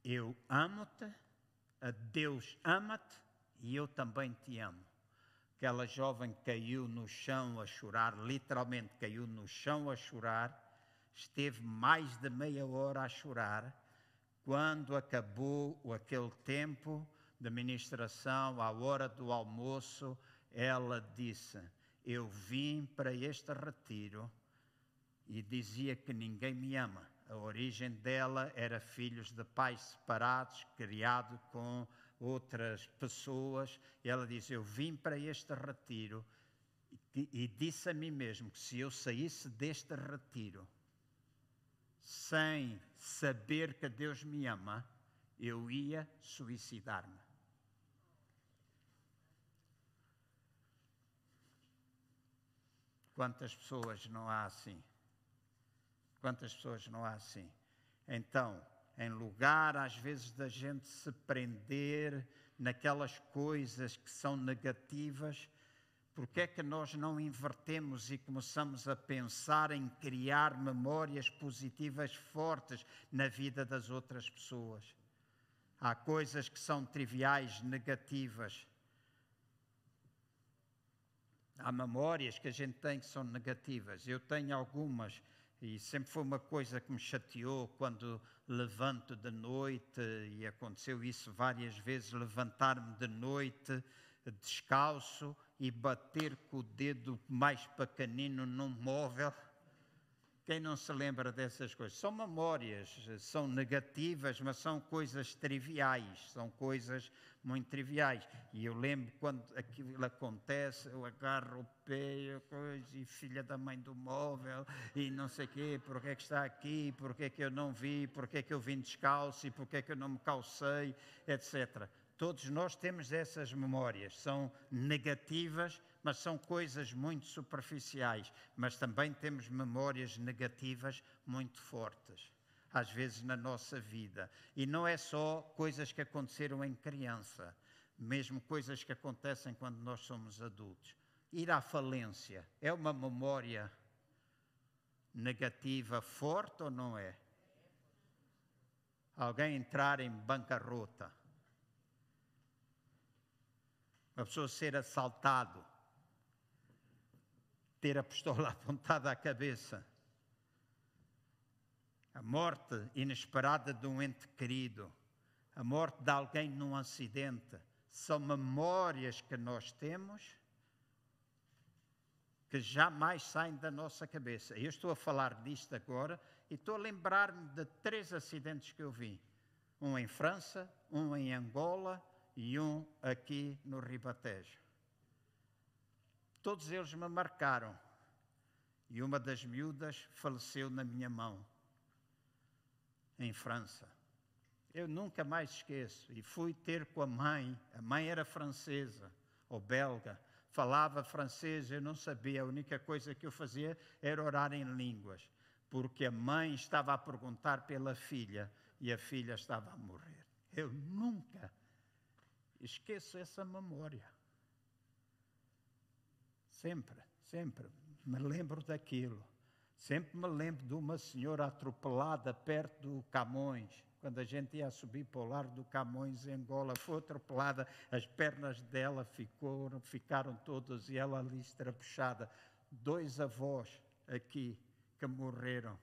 Eu amo-te a Deus ama-te e eu também te amo. Aquela jovem caiu no chão a chorar, literalmente caiu no chão a chorar, esteve mais de meia hora a chorar. Quando acabou aquele tempo de ministração, à hora do almoço, ela disse: Eu vim para este retiro e dizia que ninguém me ama a origem dela era filhos de pais separados, criado com outras pessoas. E ela diz: Eu vim para este retiro e, disse a mim mesmo que se eu saísse deste retiro sem saber que Deus me ama, eu ia suicidar-me. Quantas pessoas não há assim? Quantas pessoas não há assim? Então, em lugar às vezes da gente se prender naquelas coisas que são negativas, porque é que nós não invertemos e começamos a pensar em criar memórias positivas fortes na vida das outras pessoas? Há coisas que são triviais, negativas. Há memórias que a gente tem que são negativas. Eu tenho algumas e sempre foi uma coisa que me chateou quando levanto de noite, e aconteceu isso várias vezes: levantar-me de noite descalço e bater com o dedo mais pequenino num móvel quem não se lembra dessas coisas? São memórias, são negativas, mas são coisas triviais, são coisas muito triviais. E eu lembro quando aquilo acontece, eu agarro o pé coisa, e filha da mãe do móvel, e não sei o quê, porque é que está aqui, porque é que eu não vi, porque é que eu vim descalço, e porque é que eu não me calcei, etc. Todos nós temos essas memórias, são negativas, mas são coisas muito superficiais. Mas também temos memórias negativas muito fortes, às vezes na nossa vida. E não é só coisas que aconteceram em criança, mesmo coisas que acontecem quando nós somos adultos. Ir à falência é uma memória negativa forte ou não é? Alguém entrar em bancarrota uma pessoa ser assaltado, ter a pistola apontada à cabeça, a morte inesperada de um ente querido, a morte de alguém num acidente, são memórias que nós temos que jamais saem da nossa cabeça. Eu estou a falar disto agora e estou a lembrar-me de três acidentes que eu vi: um em França, um em Angola e um aqui no Ribatejo. Todos eles me marcaram e uma das miúdas faleceu na minha mão, em França. Eu nunca mais esqueço. E fui ter com a mãe, a mãe era francesa ou belga, falava francês, eu não sabia, a única coisa que eu fazia era orar em línguas, porque a mãe estava a perguntar pela filha e a filha estava a morrer. Eu nunca esqueço essa memória. Sempre, sempre me lembro daquilo. Sempre me lembro de uma senhora atropelada perto do Camões, quando a gente ia subir para o largo do Camões em Angola, foi atropelada, as pernas dela ficaram, ficaram todas e ela ali estrapuchada. Dois avós aqui que morreram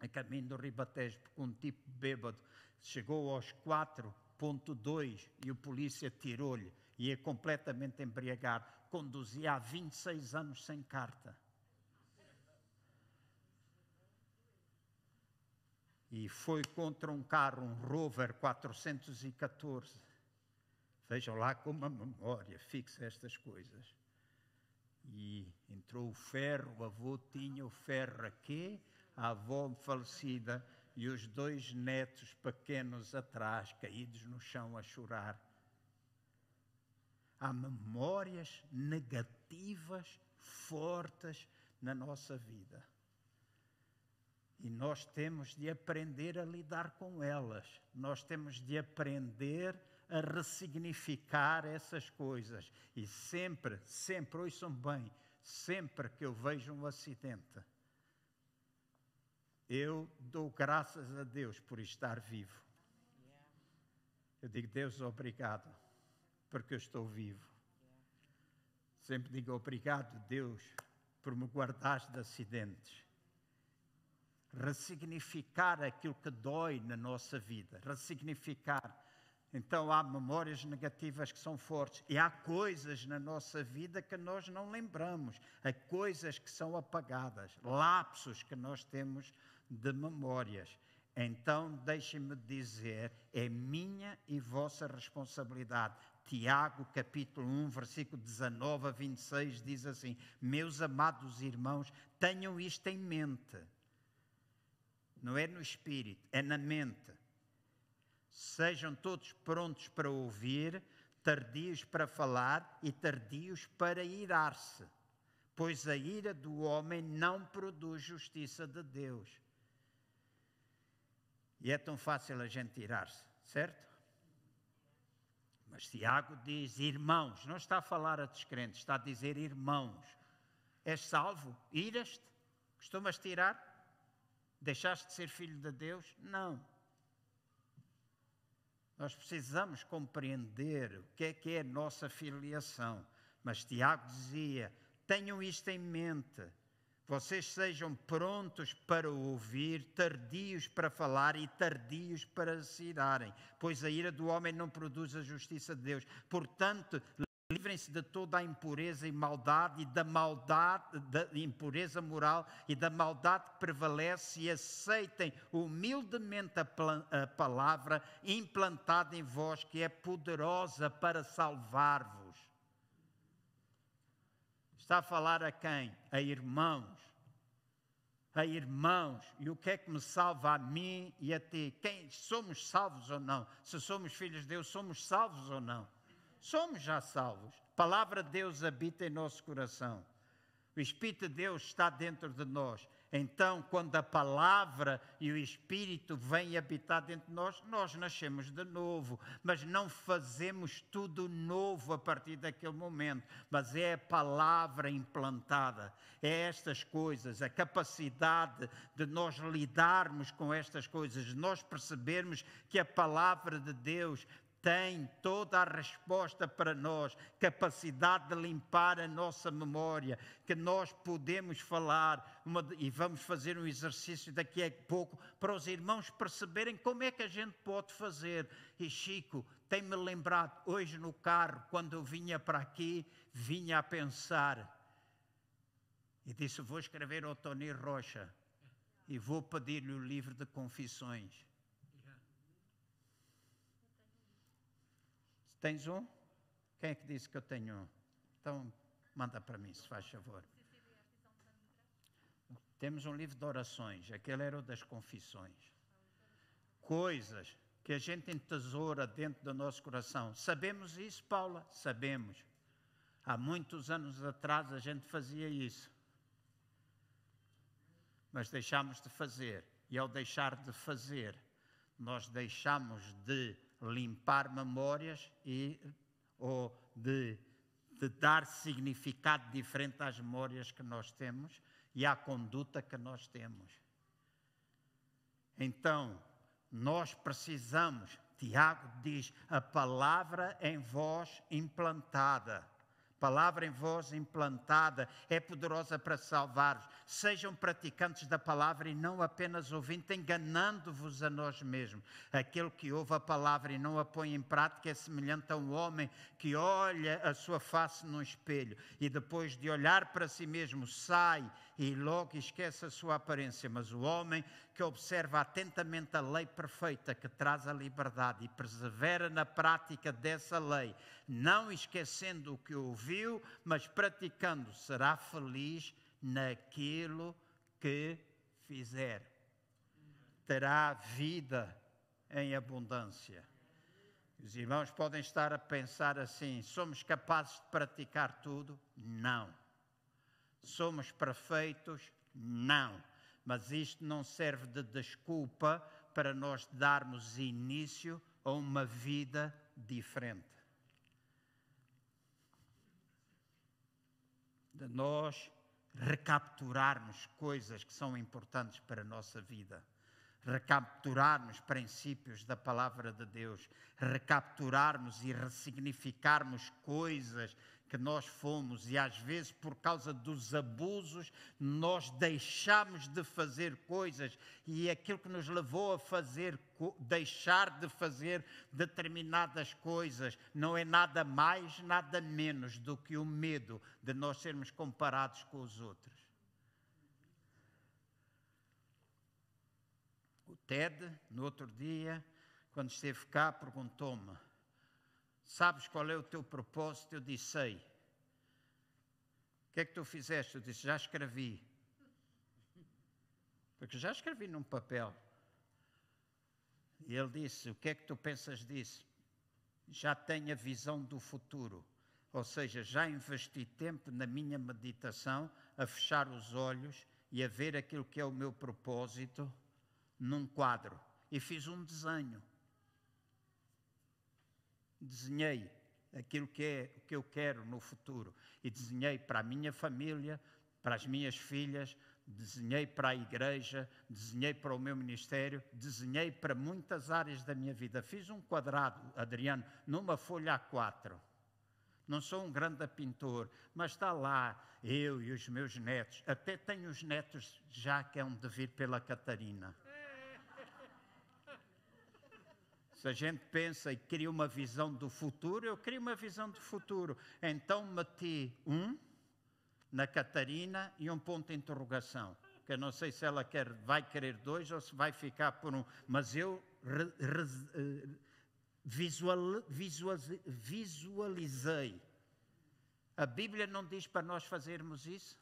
a caminho do Ribatejo, porque um tipo bêbado chegou aos quatro 2 e o polícia tirou-lhe e é completamente embriagado. Conduzia há 26 anos sem carta. E foi contra um carro, um Rover 414. Vejam lá como a memória fixa estas coisas. E entrou o ferro, o avô tinha o ferro aqui, a avó falecida e os dois netos pequenos atrás, caídos no chão a chorar. Há memórias negativas fortes na nossa vida. E nós temos de aprender a lidar com elas. Nós temos de aprender a ressignificar essas coisas. E sempre, sempre, ouçam bem, sempre que eu vejo um acidente, eu dou graças a Deus por estar vivo. Eu digo, Deus, obrigado, porque eu estou vivo. Sempre digo, obrigado, Deus, por me guardar de acidentes. Ressignificar aquilo que dói na nossa vida, ressignificar. Então há memórias negativas que são fortes e há coisas na nossa vida que nós não lembramos, há coisas que são apagadas, lapsos que nós temos de memórias. Então, deixem-me dizer, é minha e vossa responsabilidade. Tiago, capítulo 1, versículo 19 a 26, diz assim: Meus amados irmãos, tenham isto em mente. Não é no espírito, é na mente. Sejam todos prontos para ouvir, tardios para falar e tardios para irar-se, pois a ira do homem não produz justiça de Deus. E é tão fácil a gente tirar-se, certo? Mas Tiago diz irmãos, não está a falar a descrentes, está a dizer irmãos. És salvo? Iras-te? Costumas tirar? Deixaste de ser filho de Deus? Não. Nós precisamos compreender o que é que é a nossa filiação. Mas Tiago dizia: tenham isto em mente vocês sejam prontos para ouvir, tardios para falar e tardios para se irarem, pois a ira do homem não produz a justiça de Deus. Portanto, livrem-se de toda a impureza e maldade e da maldade, da impureza moral e da maldade que prevalece e aceitem humildemente a, a palavra implantada em vós, que é poderosa para salvar-vos. Está a falar a quem? A irmãos a irmãos, e o que é que me salva a mim e a ti? Quem somos salvos ou não? Se somos filhos de Deus, somos salvos ou não? Somos já salvos. A palavra de Deus habita em nosso coração. O Espírito de Deus está dentro de nós. Então, quando a palavra e o Espírito vêm habitar dentro de nós, nós nascemos de novo, mas não fazemos tudo novo a partir daquele momento, mas é a palavra implantada, é estas coisas, a capacidade de nós lidarmos com estas coisas, de nós percebermos que a palavra de Deus tem toda a resposta para nós, capacidade de limpar a nossa memória, que nós podemos falar, uma, e vamos fazer um exercício daqui a pouco, para os irmãos perceberem como é que a gente pode fazer. E Chico, tem-me lembrado, hoje no carro, quando eu vinha para aqui, vinha a pensar, e disse: Vou escrever ao Tony Rocha e vou pedir-lhe o livro de confissões Tens um? Quem é que disse que eu tenho um? Então, manda para mim, se faz favor. Temos um livro de orações, aquele era o das confissões. Coisas que a gente entesoura dentro do nosso coração. Sabemos isso, Paula? Sabemos. Há muitos anos atrás a gente fazia isso. Mas deixámos de fazer. E ao deixar de fazer, nós deixamos de limpar memórias e ou de, de dar significado diferente às memórias que nós temos e à conduta que nós temos. Então, nós precisamos, Tiago diz, a palavra em vós implantada palavra em vós implantada é poderosa para salvar-vos. Sejam praticantes da palavra e não apenas ouvintes, enganando-vos a nós mesmos. Aquele que ouve a palavra e não a põe em prática é semelhante a um homem que olha a sua face num espelho e depois de olhar para si mesmo sai e logo esquece a sua aparência. Mas o homem que observa atentamente a lei perfeita que traz a liberdade e persevera na prática dessa lei, não esquecendo o que ouviu, mas praticando, será feliz naquilo que fizer. Terá vida em abundância. Os irmãos podem estar a pensar assim: somos capazes de praticar tudo? Não. Somos perfeitos? Não. Mas isto não serve de desculpa para nós darmos início a uma vida diferente. De nós recapturarmos coisas que são importantes para a nossa vida recapturarmos princípios da palavra de Deus, recapturarmos e ressignificarmos coisas que nós fomos e às vezes por causa dos abusos nós deixamos de fazer coisas e aquilo que nos levou a fazer deixar de fazer determinadas coisas não é nada mais, nada menos do que o medo de nós sermos comparados com os outros. O Ted, no outro dia, quando esteve cá, perguntou-me: Sabes qual é o teu propósito? Eu disse: Sei. O que é que tu fizeste? Eu disse: Já escrevi. Porque já escrevi num papel. E ele disse: O que é que tu pensas disso? Já tenho a visão do futuro. Ou seja, já investi tempo na minha meditação a fechar os olhos e a ver aquilo que é o meu propósito num quadro e fiz um desenho. Desenhei aquilo que é o que eu quero no futuro e desenhei para a minha família, para as minhas filhas, desenhei para a igreja, desenhei para o meu ministério, desenhei para muitas áreas da minha vida. Fiz um quadrado, Adriano, numa folha A4. Não sou um grande pintor, mas está lá eu e os meus netos. Até tenho os netos já que hão de vir pela Catarina. Se a gente pensa e cria uma visão do futuro, eu crio uma visão do futuro. Então meti um na Catarina e um ponto de interrogação. Que eu não sei se ela quer, vai querer dois ou se vai ficar por um. Mas eu re, re, eh, visual, visual, visualizei. A Bíblia não diz para nós fazermos isso?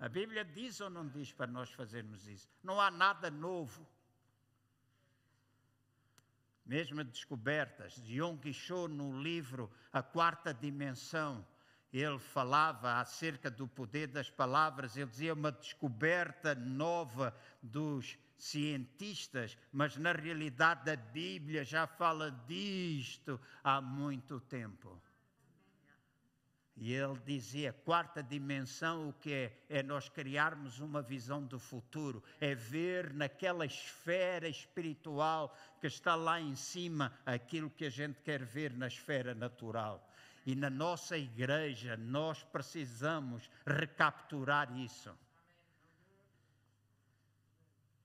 A Bíblia diz ou não diz para nós fazermos isso? Não há nada novo. Mesmo descobertas. Jung Cho, no livro A Quarta Dimensão, ele falava acerca do poder das palavras, ele dizia uma descoberta nova dos cientistas, mas na realidade a Bíblia já fala disto há muito tempo. E ele dizia: quarta dimensão, o que é? É nós criarmos uma visão do futuro, é ver naquela esfera espiritual que está lá em cima aquilo que a gente quer ver na esfera natural. E na nossa igreja nós precisamos recapturar isso.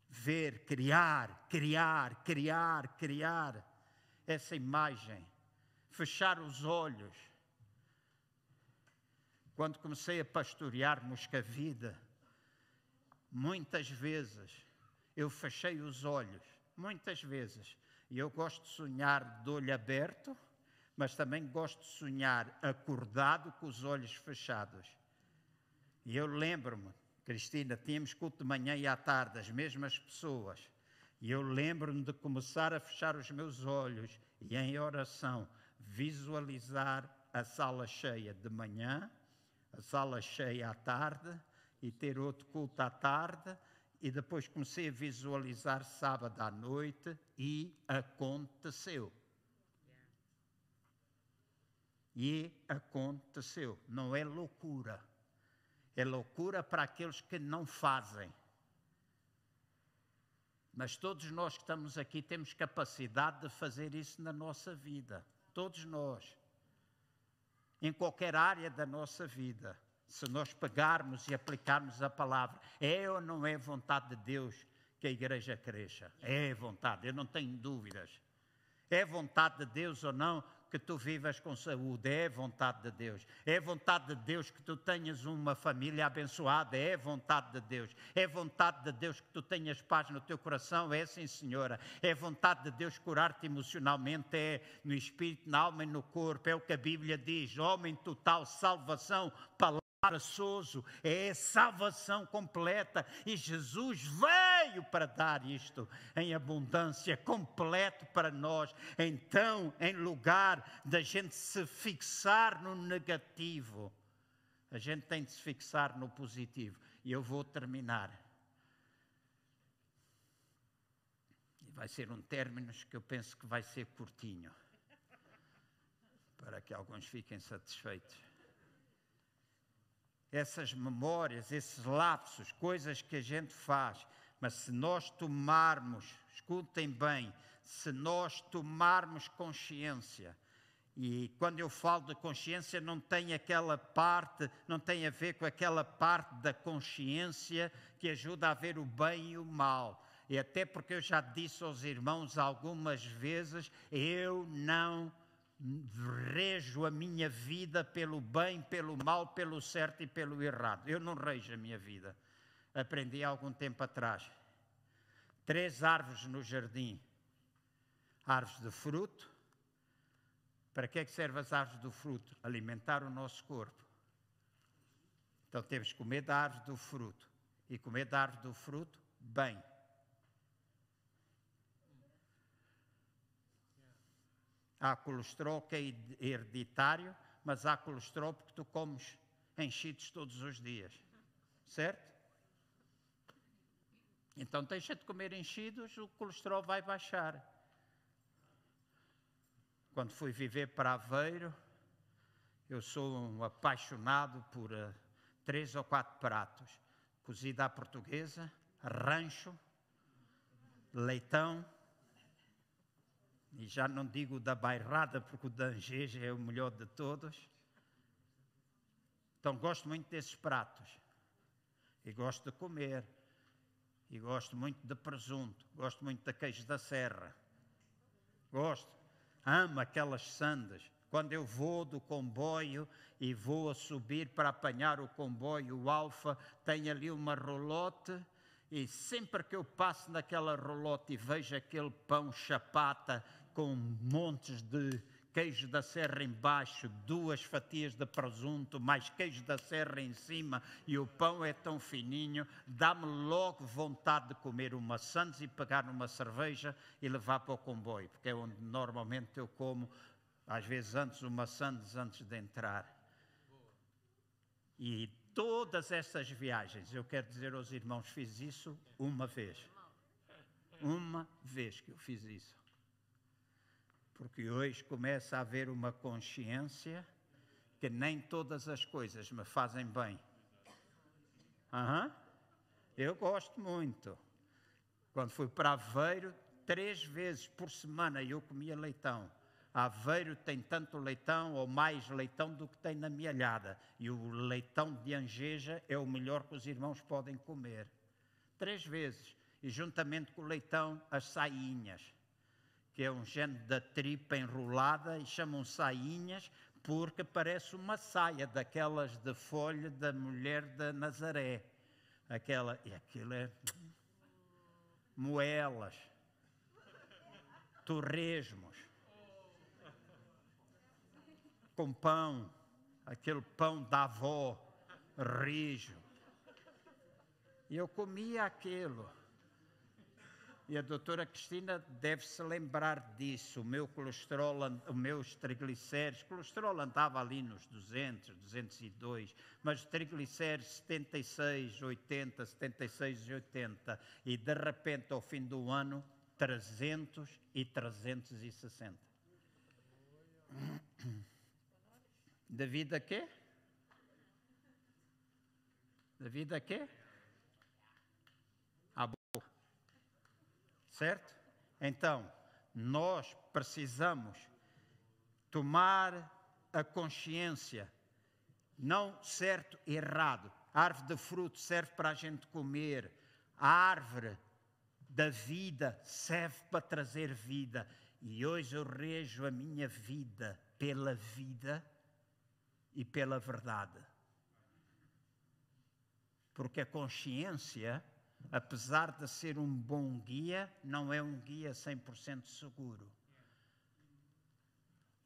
Ver, criar, criar, criar, criar essa imagem. Fechar os olhos. Quando comecei a pastorear Moscavida, muitas vezes eu fechei os olhos, muitas vezes. E eu gosto de sonhar de olho aberto mas também gosto de sonhar acordado com os olhos fechados. E eu lembro-me, Cristina, tínhamos culto de manhã e à tarde, as mesmas pessoas. E eu lembro-me de começar a fechar os meus olhos e em oração visualizar a sala cheia de manhã, a sala cheia à tarde e ter outro culto à tarde. E depois comecei a visualizar sábado à noite e aconteceu. E aconteceu. Não é loucura. É loucura para aqueles que não fazem. Mas todos nós que estamos aqui temos capacidade de fazer isso na nossa vida. Todos nós. Em qualquer área da nossa vida. Se nós pegarmos e aplicarmos a palavra, é ou não é vontade de Deus que a igreja cresça? É vontade, eu não tenho dúvidas. É vontade de Deus ou não que tu vivas com saúde, é vontade de Deus. É vontade de Deus que tu tenhas uma família abençoada, é vontade de Deus. É vontade de Deus que tu tenhas paz no teu coração, é sim, Senhora. É vontade de Deus curar-te emocionalmente, é no espírito, na alma e no corpo. É o que a Bíblia diz: homem total, salvação, palavra embaraçoso, é salvação completa e Jesus veio para dar isto em abundância, completo para nós. Então, em lugar da gente se fixar no negativo, a gente tem de se fixar no positivo. E eu vou terminar. Vai ser um término que eu penso que vai ser curtinho, para que alguns fiquem satisfeitos essas memórias, esses lapsos, coisas que a gente faz, mas se nós tomarmos, escutem bem, se nós tomarmos consciência, e quando eu falo de consciência, não tem aquela parte, não tem a ver com aquela parte da consciência que ajuda a ver o bem e o mal. E até porque eu já disse aos irmãos algumas vezes, eu não rejo a minha vida pelo bem, pelo mal, pelo certo e pelo errado. Eu não rejo a minha vida. Aprendi há algum tempo atrás. Três árvores no jardim. Árvores de fruto. Para que é que servem as árvores do fruto? Alimentar o nosso corpo. Então temos que comer da árvore do fruto. E comer da árvore do fruto, bem. Há colesterol que é hereditário, mas há colesterol porque tu comes enchidos todos os dias. Certo? Então deixa de comer enchidos, o colesterol vai baixar. Quando fui viver para Aveiro, eu sou um apaixonado por uh, três ou quatro pratos: cozida à portuguesa, rancho, leitão, e já não digo da bairrada, porque o da Angeja é o melhor de todos. Então gosto muito desses pratos. E gosto de comer. E gosto muito de presunto. Gosto muito de queijo da serra. Gosto. Amo aquelas sandas. Quando eu vou do comboio e vou a subir para apanhar o comboio, o Alfa tem ali uma rolote e sempre que eu passo naquela rolote e vejo aquele pão chapata com montes de queijo da serra embaixo, duas fatias de presunto, mais queijo da serra em cima e o pão é tão fininho, dá-me logo vontade de comer uma Santos e pegar numa cerveja e levar para o comboio, porque é onde normalmente eu como, às vezes antes uma Santos antes de entrar. E todas essas viagens, eu quero dizer aos irmãos, fiz isso uma vez. Uma vez que eu fiz isso porque hoje começa a haver uma consciência que nem todas as coisas me fazem bem. Uhum. Eu gosto muito. Quando fui para Aveiro, três vezes por semana eu comia leitão. Aveiro tem tanto leitão ou mais leitão do que tem na Mialhada. E o leitão de Angeja é o melhor que os irmãos podem comer. Três vezes. E juntamente com o leitão, as sainhas que é um género da tripa enrolada e chamam sainhas porque parece uma saia daquelas de folha da mulher da Nazaré. Aquela, e aquilo é moelas, torresmos, com pão, aquele pão da avó, rijo. E eu comia aquilo. E a doutora Cristina deve se lembrar disso. O meu colesterol, os meus triglicéridos, colesterol andava ali nos 200, 202, mas triglicéridos 76, 80, 76 e 80. E de repente, ao fim do ano, 300 e 360. Devido a quê? Devido a quê? Certo? Então, nós precisamos tomar a consciência, não certo e errado. A árvore de fruto serve para a gente comer, a árvore da vida serve para trazer vida. E hoje eu rejo a minha vida pela vida e pela verdade. Porque a consciência apesar de ser um bom guia, não é um guia 100% seguro.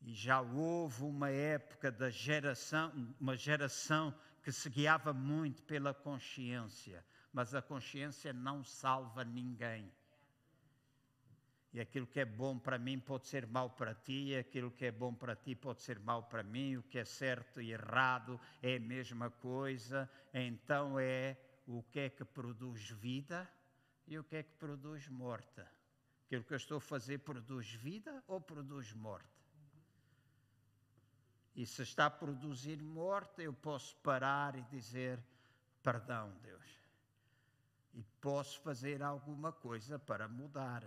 E já houve uma época da geração, uma geração que se guiava muito pela consciência, mas a consciência não salva ninguém. E aquilo que é bom para mim pode ser mal para ti, aquilo que é bom para ti pode ser mal para mim, o que é certo e errado é a mesma coisa, então é o que é que produz vida e o que é que produz morte. Aquilo que eu estou a fazer produz vida ou produz morte? E se está a produzir morte, eu posso parar e dizer: Perdão, Deus. E posso fazer alguma coisa para mudar.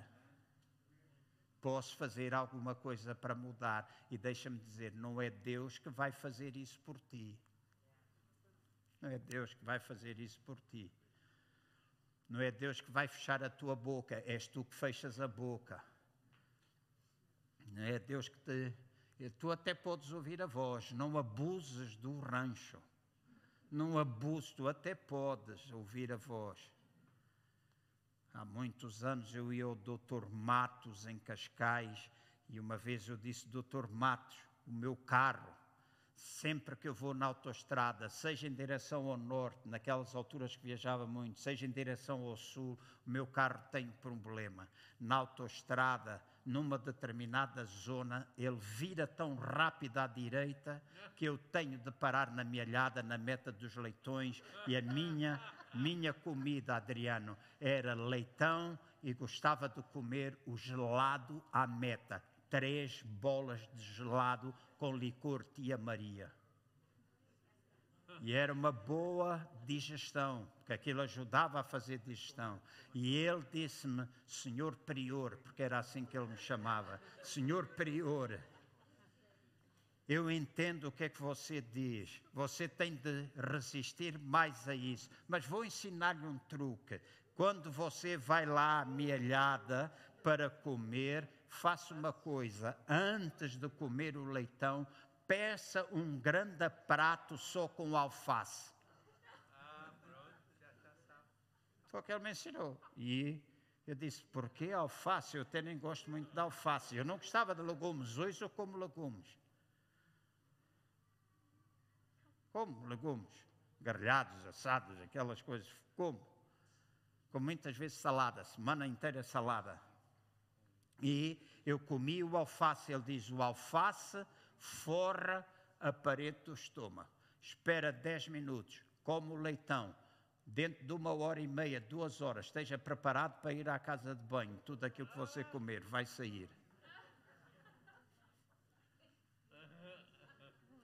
Posso fazer alguma coisa para mudar. E deixa-me dizer: não é Deus que vai fazer isso por ti. Não é Deus que vai fazer isso por ti. Não é Deus que vai fechar a tua boca, és tu que fechas a boca. Não é Deus que te. Tu até podes ouvir a voz, não abuses do rancho. Não abuses, tu até podes ouvir a voz. Há muitos anos eu ia ao Dr. Matos em Cascais e uma vez eu disse: Dr. Matos, o meu carro sempre que eu vou na autoestrada, seja em direção ao norte, naquelas alturas que viajava muito, seja em direção ao sul, o meu carro tem um problema. Na autoestrada, numa determinada zona, ele vira tão rápido à direita que eu tenho de parar na alhada, na meta dos leitões, e a minha, minha comida, Adriano, era leitão e gostava de comer o gelado à meta. Três bolas de gelado com licor Tia Maria. E era uma boa digestão, porque aquilo ajudava a fazer digestão. E ele disse-me, Senhor Prior, porque era assim que ele me chamava, Senhor Prior, eu entendo o que é que você diz, você tem de resistir mais a isso, mas vou ensinar-lhe um truque. Quando você vai lá amealhada para comer, faça uma coisa: antes de comer o leitão, peça um grande prato só com alface. Foi o que ele me ensinou. E Eu disse, porquê alface? Eu até nem gosto muito de alface. Eu não gostava de legumes, hoje eu como legumes. Como legumes, grelhados, assados, aquelas coisas, como. Com muitas vezes salada, semana inteira salada. E eu comi o alface, ele diz, o alface forra a parede do estômago. Espera 10 minutos, come o leitão, dentro de uma hora e meia, duas horas, esteja preparado para ir à casa de banho. Tudo aquilo que você comer vai sair.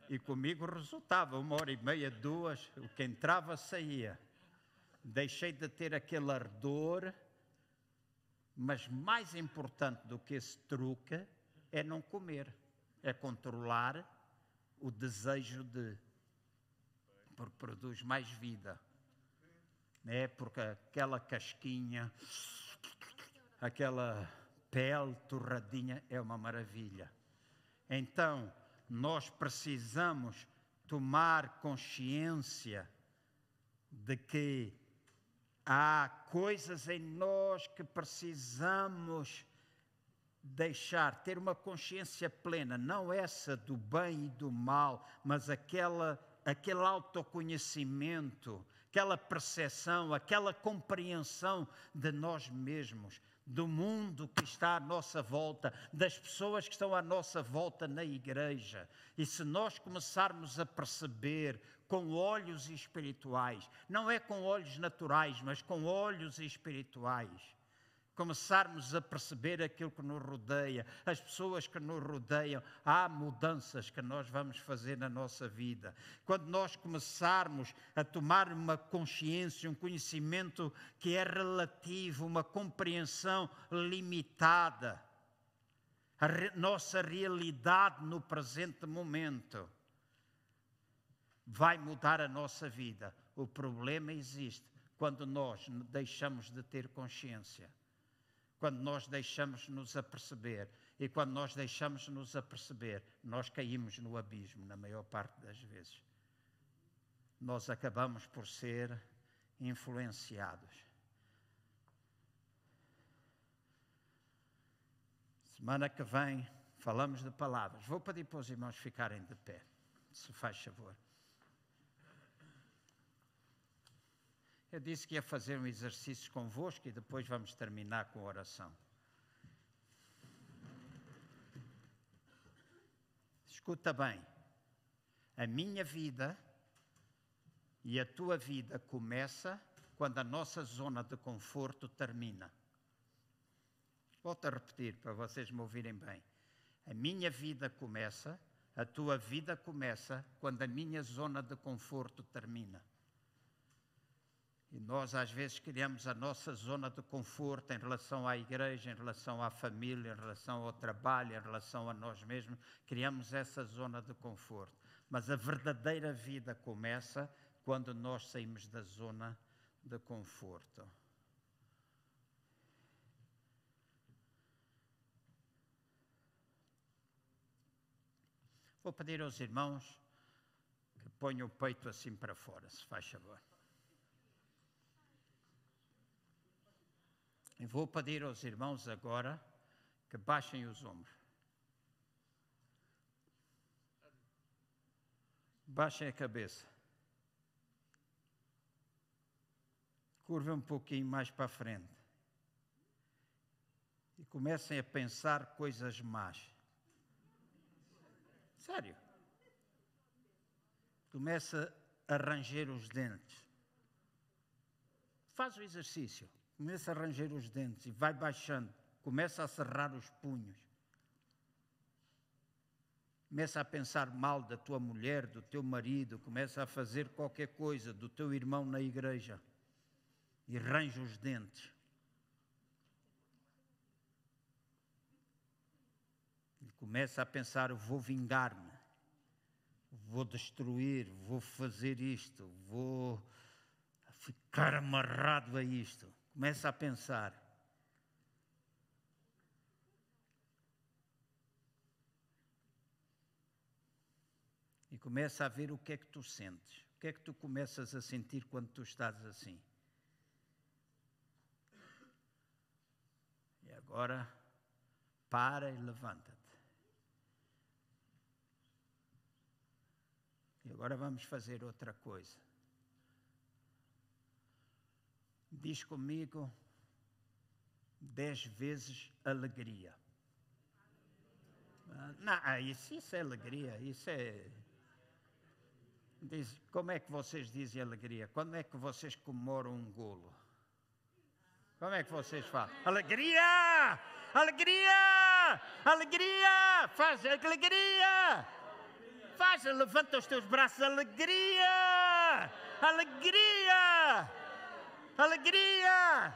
E comigo resultava uma hora e meia, duas, o que entrava saía. Deixei de ter aquele ardor, mas mais importante do que esse truque é não comer, é controlar o desejo de, porque produz mais vida né? porque aquela casquinha, aquela pele torradinha é uma maravilha. Então, nós precisamos tomar consciência de que há coisas em nós que precisamos deixar, ter uma consciência plena, não essa do bem e do mal, mas aquela, aquele autoconhecimento aquela percepção, aquela compreensão de nós mesmos, do mundo que está à nossa volta, das pessoas que estão à nossa volta na igreja. E se nós começarmos a perceber com olhos espirituais, não é com olhos naturais, mas com olhos espirituais, começarmos a perceber aquilo que nos rodeia, as pessoas que nos rodeiam, há mudanças que nós vamos fazer na nossa vida. Quando nós começarmos a tomar uma consciência, um conhecimento que é relativo, uma compreensão limitada, a nossa realidade no presente momento, vai mudar a nossa vida. O problema existe quando nós deixamos de ter consciência quando nós deixamos nos aperceber. E quando nós deixamos nos aperceber, nós caímos no abismo, na maior parte das vezes. Nós acabamos por ser influenciados. Semana que vem falamos de palavras. Vou pedir para os irmãos ficarem de pé, se faz favor. Eu disse que ia fazer um exercício convosco e depois vamos terminar com a oração. Escuta bem, a minha vida e a tua vida começa quando a nossa zona de conforto termina. Volto a repetir para vocês me ouvirem bem. A minha vida começa, a tua vida começa quando a minha zona de conforto termina. E nós, às vezes, criamos a nossa zona de conforto em relação à igreja, em relação à família, em relação ao trabalho, em relação a nós mesmos. Criamos essa zona de conforto. Mas a verdadeira vida começa quando nós saímos da zona de conforto. Vou pedir aos irmãos que ponham o peito assim para fora, se faz favor. E vou pedir aos irmãos agora que baixem os ombros. Baixem a cabeça. Curvem um pouquinho mais para a frente. E comecem a pensar coisas más. Sério. Começa a ranger os dentes. Faz o exercício. Começa a ranger os dentes e vai baixando. Começa a cerrar os punhos. Começa a pensar mal da tua mulher, do teu marido, começa a fazer qualquer coisa do teu irmão na igreja e range os dentes. E começa a pensar: vou vingar-me, vou destruir, vou fazer isto, vou ficar amarrado a isto. Começa a pensar. E começa a ver o que é que tu sentes. O que é que tu começas a sentir quando tu estás assim? agora para e levanta-te. E agora vamos fazer outra coisa. Diz comigo dez vezes alegria. Ah, não, ah, isso, isso é alegria, isso é. Diz, como é que vocês dizem alegria? Quando é que vocês comemoram um golo? Como é que vocês falam? Alegria! Alegria! Alegria! Faz alegria! Faz, levanta os teus braços, alegria! Alegria! Alegria!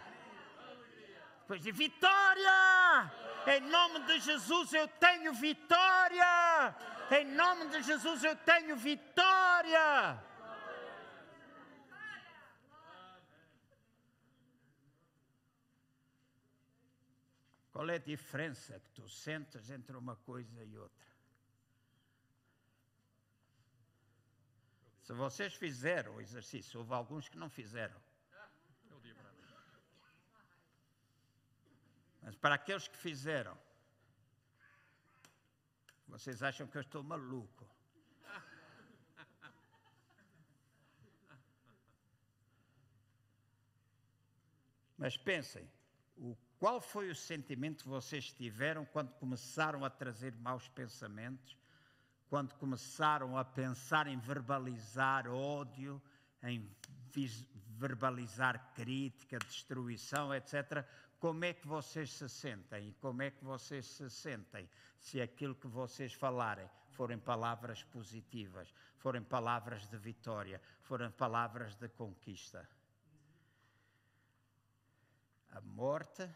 Depois de vitória! Em nome de Jesus eu tenho vitória! Em nome de Jesus eu tenho vitória! Qual é a diferença que tu sentes entre uma coisa e outra? Se vocês fizeram o exercício, houve alguns que não fizeram. Mas para aqueles que fizeram, vocês acham que eu estou maluco. Mas pensem, o, qual foi o sentimento que vocês tiveram quando começaram a trazer maus pensamentos, quando começaram a pensar em verbalizar ódio, em verbalizar crítica, destruição, etc. Como é que vocês se sentem? E como é que vocês se sentem se aquilo que vocês falarem forem palavras positivas, forem palavras de vitória, forem palavras de conquista? A morte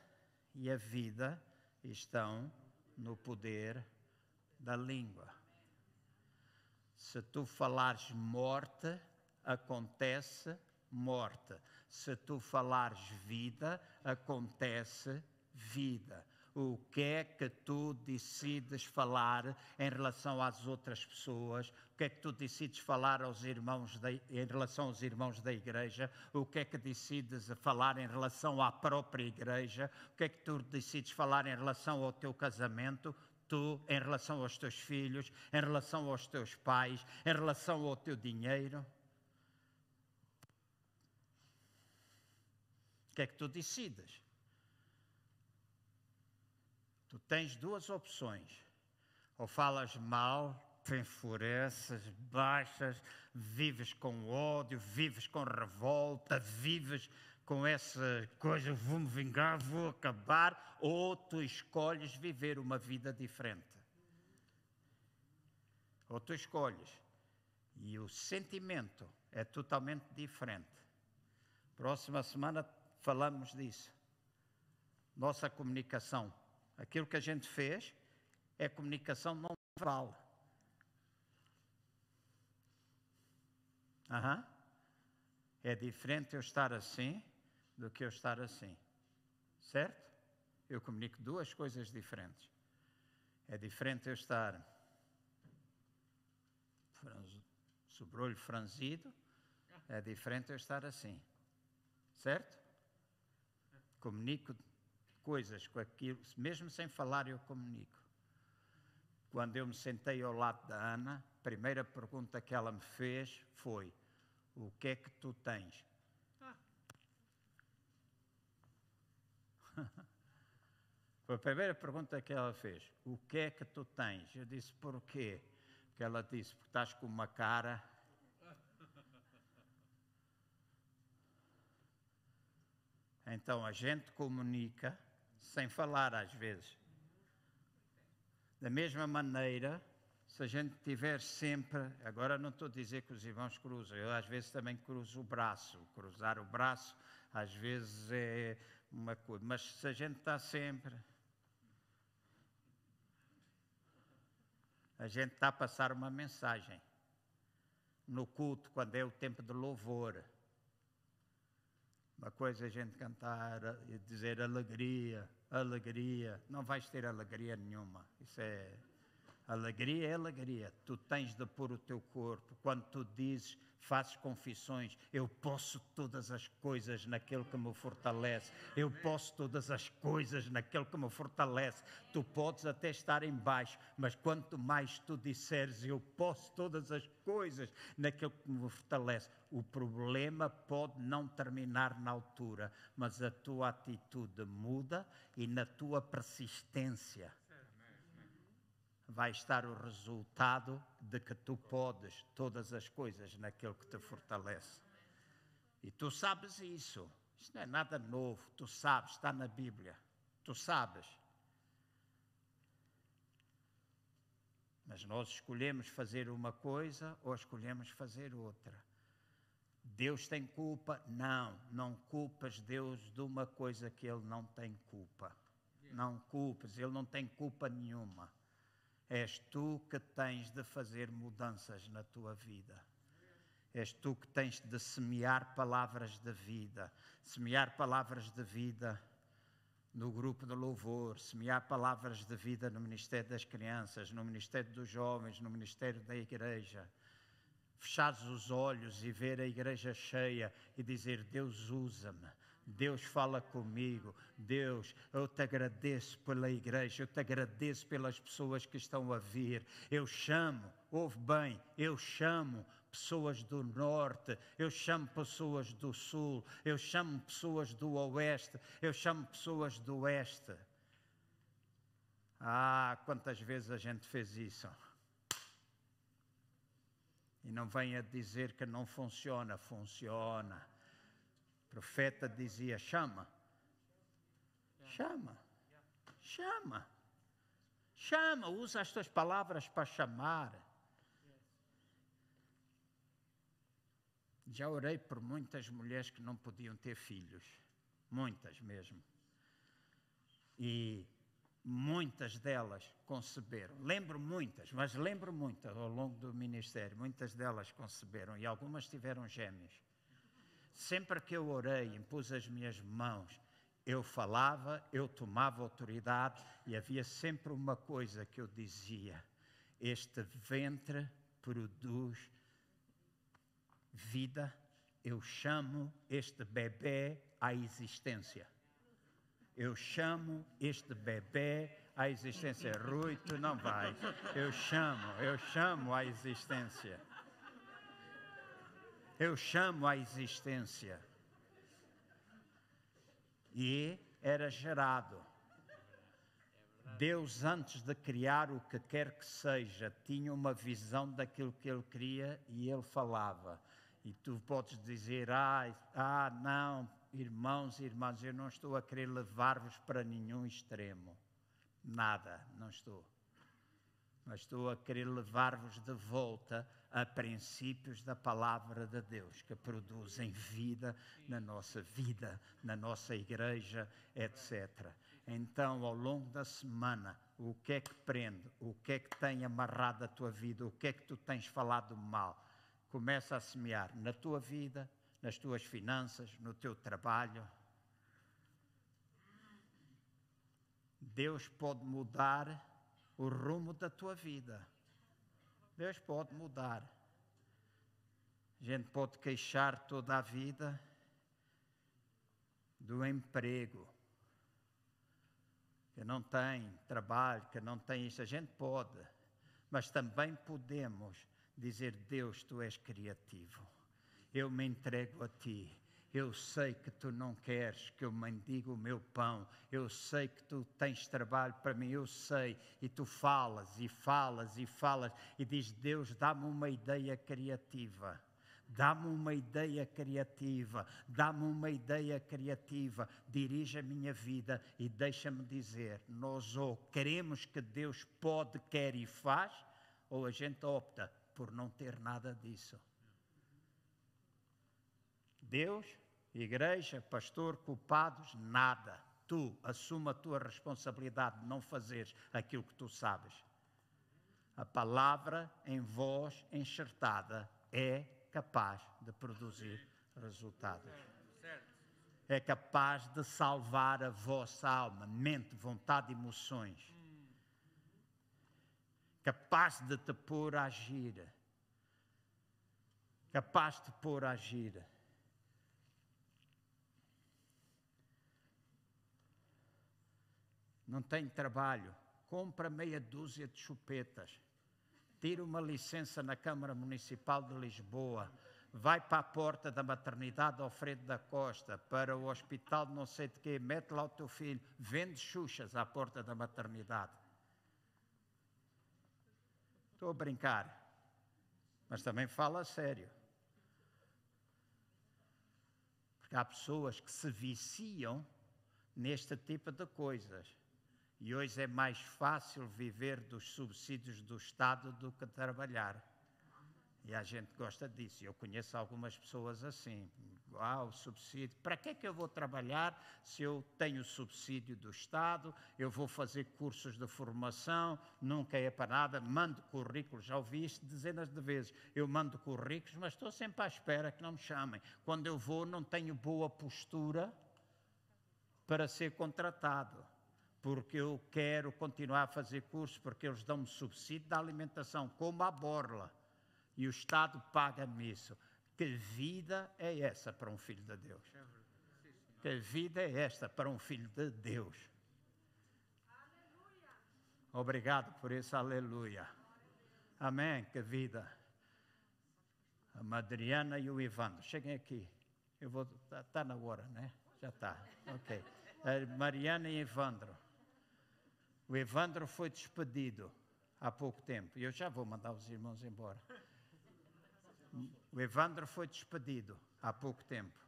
e a vida estão no poder da língua. Se tu falares morte, acontece morte. Se tu falares vida, acontece vida. O que é que tu decides falar em relação às outras pessoas? O que é que tu decides falar aos irmãos em relação aos irmãos da igreja? O que é que decides falar em relação à própria igreja? O que é que tu decides falar em relação ao teu casamento? Tu, em relação aos teus filhos, em relação aos teus pais, em relação ao teu dinheiro? O que é que tu decides? Tu tens duas opções. Ou falas mal, te enfureces, baixas, vives com ódio, vives com revolta, vives com essa coisa, vou-me vingar, vou acabar, ou tu escolhes viver uma vida diferente. Ou tu escolhes. E o sentimento é totalmente diferente. Próxima semana falamos disso. Nossa comunicação. Aquilo que a gente fez é comunicação não verbal. Uhum. É diferente eu estar assim do que eu estar assim. Certo? Eu comunico duas coisas diferentes. É diferente eu estar sobrolho franzido, é diferente eu estar assim. Certo? Comunico coisas com aquilo, mesmo sem falar, eu comunico. Quando eu me sentei ao lado da Ana, a primeira pergunta que ela me fez foi: O que é que tu tens? Foi a primeira pergunta que ela fez: O que é que tu tens? Eu disse: Porquê? Que ela disse: Porque estás com uma cara Então a gente comunica sem falar às vezes. Da mesma maneira, se a gente tiver sempre, agora não estou a dizer que os irmãos cruzam, eu às vezes também cruzo o braço. Cruzar o braço às vezes é uma coisa, mas se a gente está sempre. A gente está a passar uma mensagem no culto, quando é o tempo de louvor. Uma coisa é a gente cantar e dizer alegria, alegria. Não vais ter alegria nenhuma. Isso é. Alegria é alegria. Tu tens de pôr o teu corpo. Quando tu dizes, fazes confissões, eu posso todas as coisas naquele que me fortalece. Eu posso todas as coisas naquele que me fortalece. Tu podes até estar em baixo, mas quanto mais tu disseres, eu posso todas as coisas naquele que me fortalece, o problema pode não terminar na altura, mas a tua atitude muda e na tua persistência vai estar o resultado de que tu podes todas as coisas naquele que te fortalece. E tu sabes isso. Isto não é nada novo. Tu sabes, está na Bíblia. Tu sabes. Mas nós escolhemos fazer uma coisa ou escolhemos fazer outra. Deus tem culpa? Não, não culpas Deus de uma coisa que Ele não tem culpa. Não culpas, Ele não tem culpa nenhuma. És tu que tens de fazer mudanças na tua vida. És tu que tens de semear palavras de vida. Semear palavras de vida no grupo de louvor, semear palavras de vida no Ministério das Crianças, no Ministério dos Jovens, no Ministério da Igreja. Fechares os olhos e ver a igreja cheia e dizer: Deus usa-me, Deus fala comigo. Deus, eu te agradeço pela igreja, eu te agradeço pelas pessoas que estão a vir. Eu chamo, ouve bem, eu chamo pessoas do norte, eu chamo pessoas do sul, eu chamo pessoas do oeste, eu chamo pessoas do oeste. Ah, quantas vezes a gente fez isso? E não venha dizer que não funciona, funciona profeta dizia: chama, chama, chama, chama, usa as tuas palavras para chamar. Já orei por muitas mulheres que não podiam ter filhos, muitas mesmo. E muitas delas conceberam. Lembro muitas, mas lembro muitas ao longo do ministério. Muitas delas conceberam e algumas tiveram gêmeos. Sempre que eu orei, impus as minhas mãos, eu falava, eu tomava autoridade e havia sempre uma coisa que eu dizia: este ventre produz vida, eu chamo este bebê à existência. Eu chamo este bebê à existência. Rui, tu não vais. Eu chamo, eu chamo à existência eu chamo à existência. E era gerado. Deus, antes de criar o que quer que seja, tinha uma visão daquilo que ele queria e ele falava. E tu podes dizer: ah, ah, não, irmãos e irmãs, eu não estou a querer levar-vos para nenhum extremo. Nada, não estou. Mas estou a querer levar-vos de volta a princípios da palavra de Deus que produzem vida na nossa vida, na nossa igreja, etc. Então, ao longo da semana, o que é que prende, o que é que tem amarrado a tua vida, o que é que tu tens falado mal, começa a semear na tua vida, nas tuas finanças, no teu trabalho. Deus pode mudar o rumo da tua vida. Deus pode mudar. A gente pode queixar toda a vida do emprego, que não tem trabalho, que não tem isso. A gente pode, mas também podemos dizer: Deus, tu és criativo. Eu me entrego a ti. Eu sei que tu não queres que eu mendigue o meu pão. Eu sei que tu tens trabalho para mim. Eu sei. E tu falas e falas e falas e diz: Deus, dá-me uma ideia criativa. Dá-me uma ideia criativa, dá-me uma ideia criativa, dirige a minha vida e deixa-me dizer: nós ou queremos que Deus pode, quer e faz, ou a gente opta por não ter nada disso. Deus igreja, pastor, culpados, nada. Tu assuma a tua responsabilidade de não fazeres aquilo que tu sabes. A palavra em voz enxertada é capaz de produzir resultados. É capaz de salvar a vossa alma, mente, vontade emoções. capaz de te pôr a agir, capaz de te pôr a agir. Não tem trabalho, compra meia dúzia de chupetas, tira uma licença na Câmara Municipal de Lisboa, vai para a porta da maternidade Alfredo da Costa, para o hospital não sei de quê, mete lá o teu filho, vende xuxas à porta da maternidade. Estou a brincar, mas também fala a sério. Porque há pessoas que se viciam neste tipo de coisas. E hoje é mais fácil viver dos subsídios do Estado do que trabalhar. E a gente gosta disso. Eu conheço algumas pessoas assim. Ah, o subsídio. Para que é que eu vou trabalhar se eu tenho subsídio do Estado? Eu vou fazer cursos de formação, nunca é para nada. Mando currículos, já ouvi isto dezenas de vezes. Eu mando currículos, mas estou sempre à espera que não me chamem. Quando eu vou, não tenho boa postura para ser contratado porque eu quero continuar a fazer cursos, porque eles dão-me subsídio da alimentação, como a borla e o Estado paga-me isso. Que vida é essa para um filho de Deus? Que vida é esta para um filho de Deus? Obrigado por isso, aleluia. Amém, que vida. A Madriana e o Ivandro, cheguem aqui. Eu vou, está tá na hora, né? Já está, ok. Mariana e Evandro. O Evandro foi despedido há pouco tempo. Eu já vou mandar os irmãos embora. O Evandro foi despedido há pouco tempo.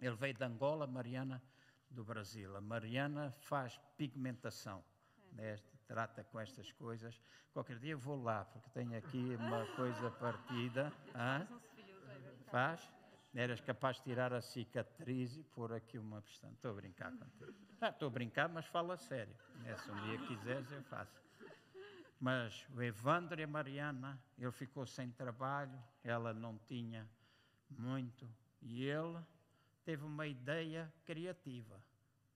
Ele veio de Angola, Mariana do Brasil. A Mariana faz pigmentação, né? trata com estas coisas. Qualquer dia eu vou lá, porque tenho aqui uma coisa partida. Hã? Faz? Eras capaz de tirar a cicatriz e pôr aqui uma pestana. Estou a brincar contigo. Ah, estou a brincar, mas fala sério. Né? Se um dia quiseres, eu faço. Mas o Evandro e a Mariana, ele ficou sem trabalho, ela não tinha muito, e ele teve uma ideia criativa.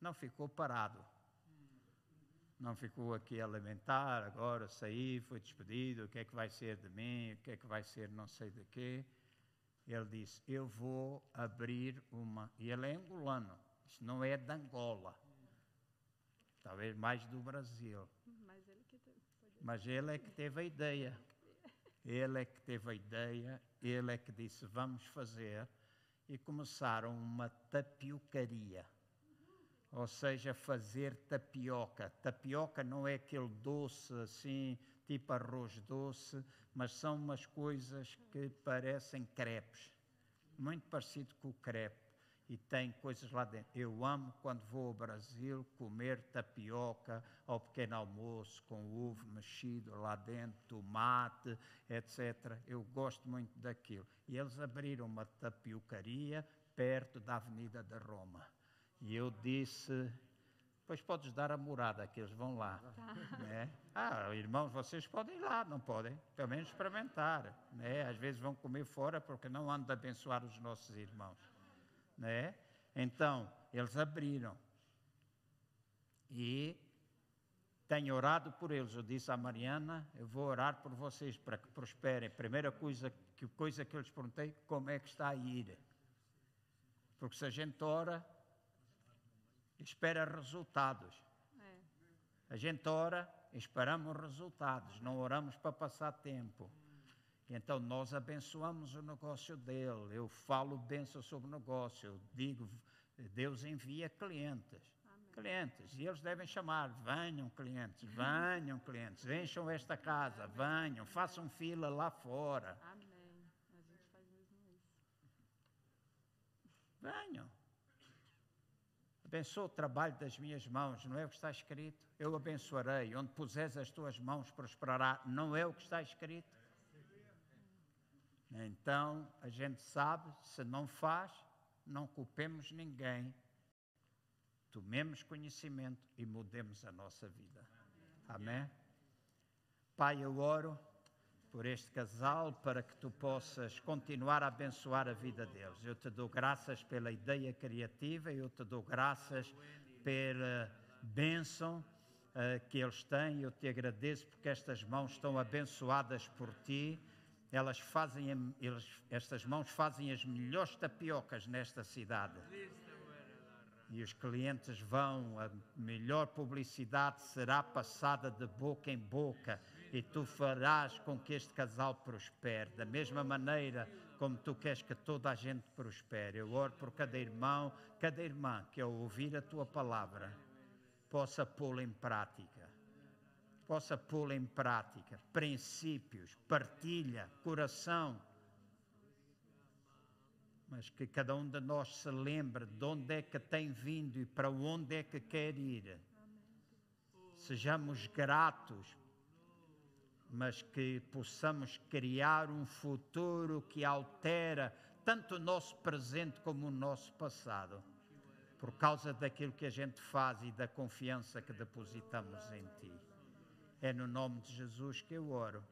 Não ficou parado. Não ficou aqui a lamentar, agora saí, foi despedido, o que é que vai ser de mim, o que é que vai ser não sei de quê. Ele disse, eu vou abrir uma... E ele é angolano, isso não é de Angola. Talvez mais do Brasil. Mas ele é que teve a ideia. Ele é que teve a ideia, ele é que disse: vamos fazer. E começaram uma tapiocaria. Ou seja, fazer tapioca. Tapioca não é aquele doce assim, tipo arroz doce, mas são umas coisas que parecem crepes. Muito parecido com o crepe e tem coisas lá dentro. Eu amo quando vou ao Brasil comer tapioca ao pequeno almoço com ovo mexido lá dentro, tomate, etc. Eu gosto muito daquilo. E eles abriram uma tapiocaria perto da Avenida da Roma. E eu disse, pois podes dar a morada que eles vão lá. Tá. Né? Ah, irmãos, vocês podem ir lá, não podem? Pelo menos experimentar. Né? Às vezes vão comer fora porque não andam a abençoar os nossos irmãos né? Então, eles abriram. E tenho orado por eles. Eu disse à Mariana, eu vou orar por vocês para que prosperem. Primeira coisa que, coisa que eu lhes perguntei, como é que está a ir? Porque se a gente ora, espera resultados. É. A gente ora, esperamos resultados, não oramos para passar tempo. Então nós abençoamos o negócio dele. Eu falo bênção sobre o negócio. Eu digo, Deus envia clientes. Amém. Clientes. E eles devem chamar: venham clientes, venham clientes, encham esta casa, venham, façam fila lá fora. Amém. A gente faz mesmo isso. Venham. Abençoa o trabalho das minhas mãos, não é o que está escrito? Eu abençoarei. Onde puseres as tuas mãos prosperará, não é o que está escrito? Então, a gente sabe, se não faz, não culpemos ninguém. Tomemos conhecimento e mudemos a nossa vida. Amém? Pai, eu oro por este casal para que tu possas continuar a abençoar a vida deles. Eu te dou graças pela ideia criativa, eu te dou graças pela bênção uh, que eles têm. Eu te agradeço porque estas mãos estão abençoadas por ti. Elas fazem, eles, estas mãos fazem as melhores tapiocas nesta cidade. E os clientes vão, a melhor publicidade será passada de boca em boca e tu farás com que este casal prospere. Da mesma maneira como tu queres que toda a gente prospere. Eu oro por cada irmão, cada irmã que ao ouvir a tua palavra possa pô-la em prática. Possa pô-la em prática. Princípios, partilha, coração. Mas que cada um de nós se lembre de onde é que tem vindo e para onde é que quer ir. Sejamos gratos mas que possamos criar um futuro que altera tanto o nosso presente como o nosso passado, por causa daquilo que a gente faz e da confiança que depositamos em Ti. É no nome de Jesus que eu oro.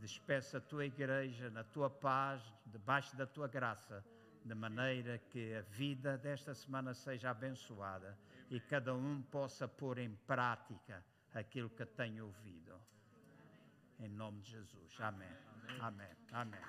Despeça a tua igreja na tua paz, debaixo da tua graça, de maneira que a vida desta semana seja abençoada e cada um possa pôr em prática aquilo que tem ouvido. Em nome de Jesus. Amém. Amém. Amém. Amém.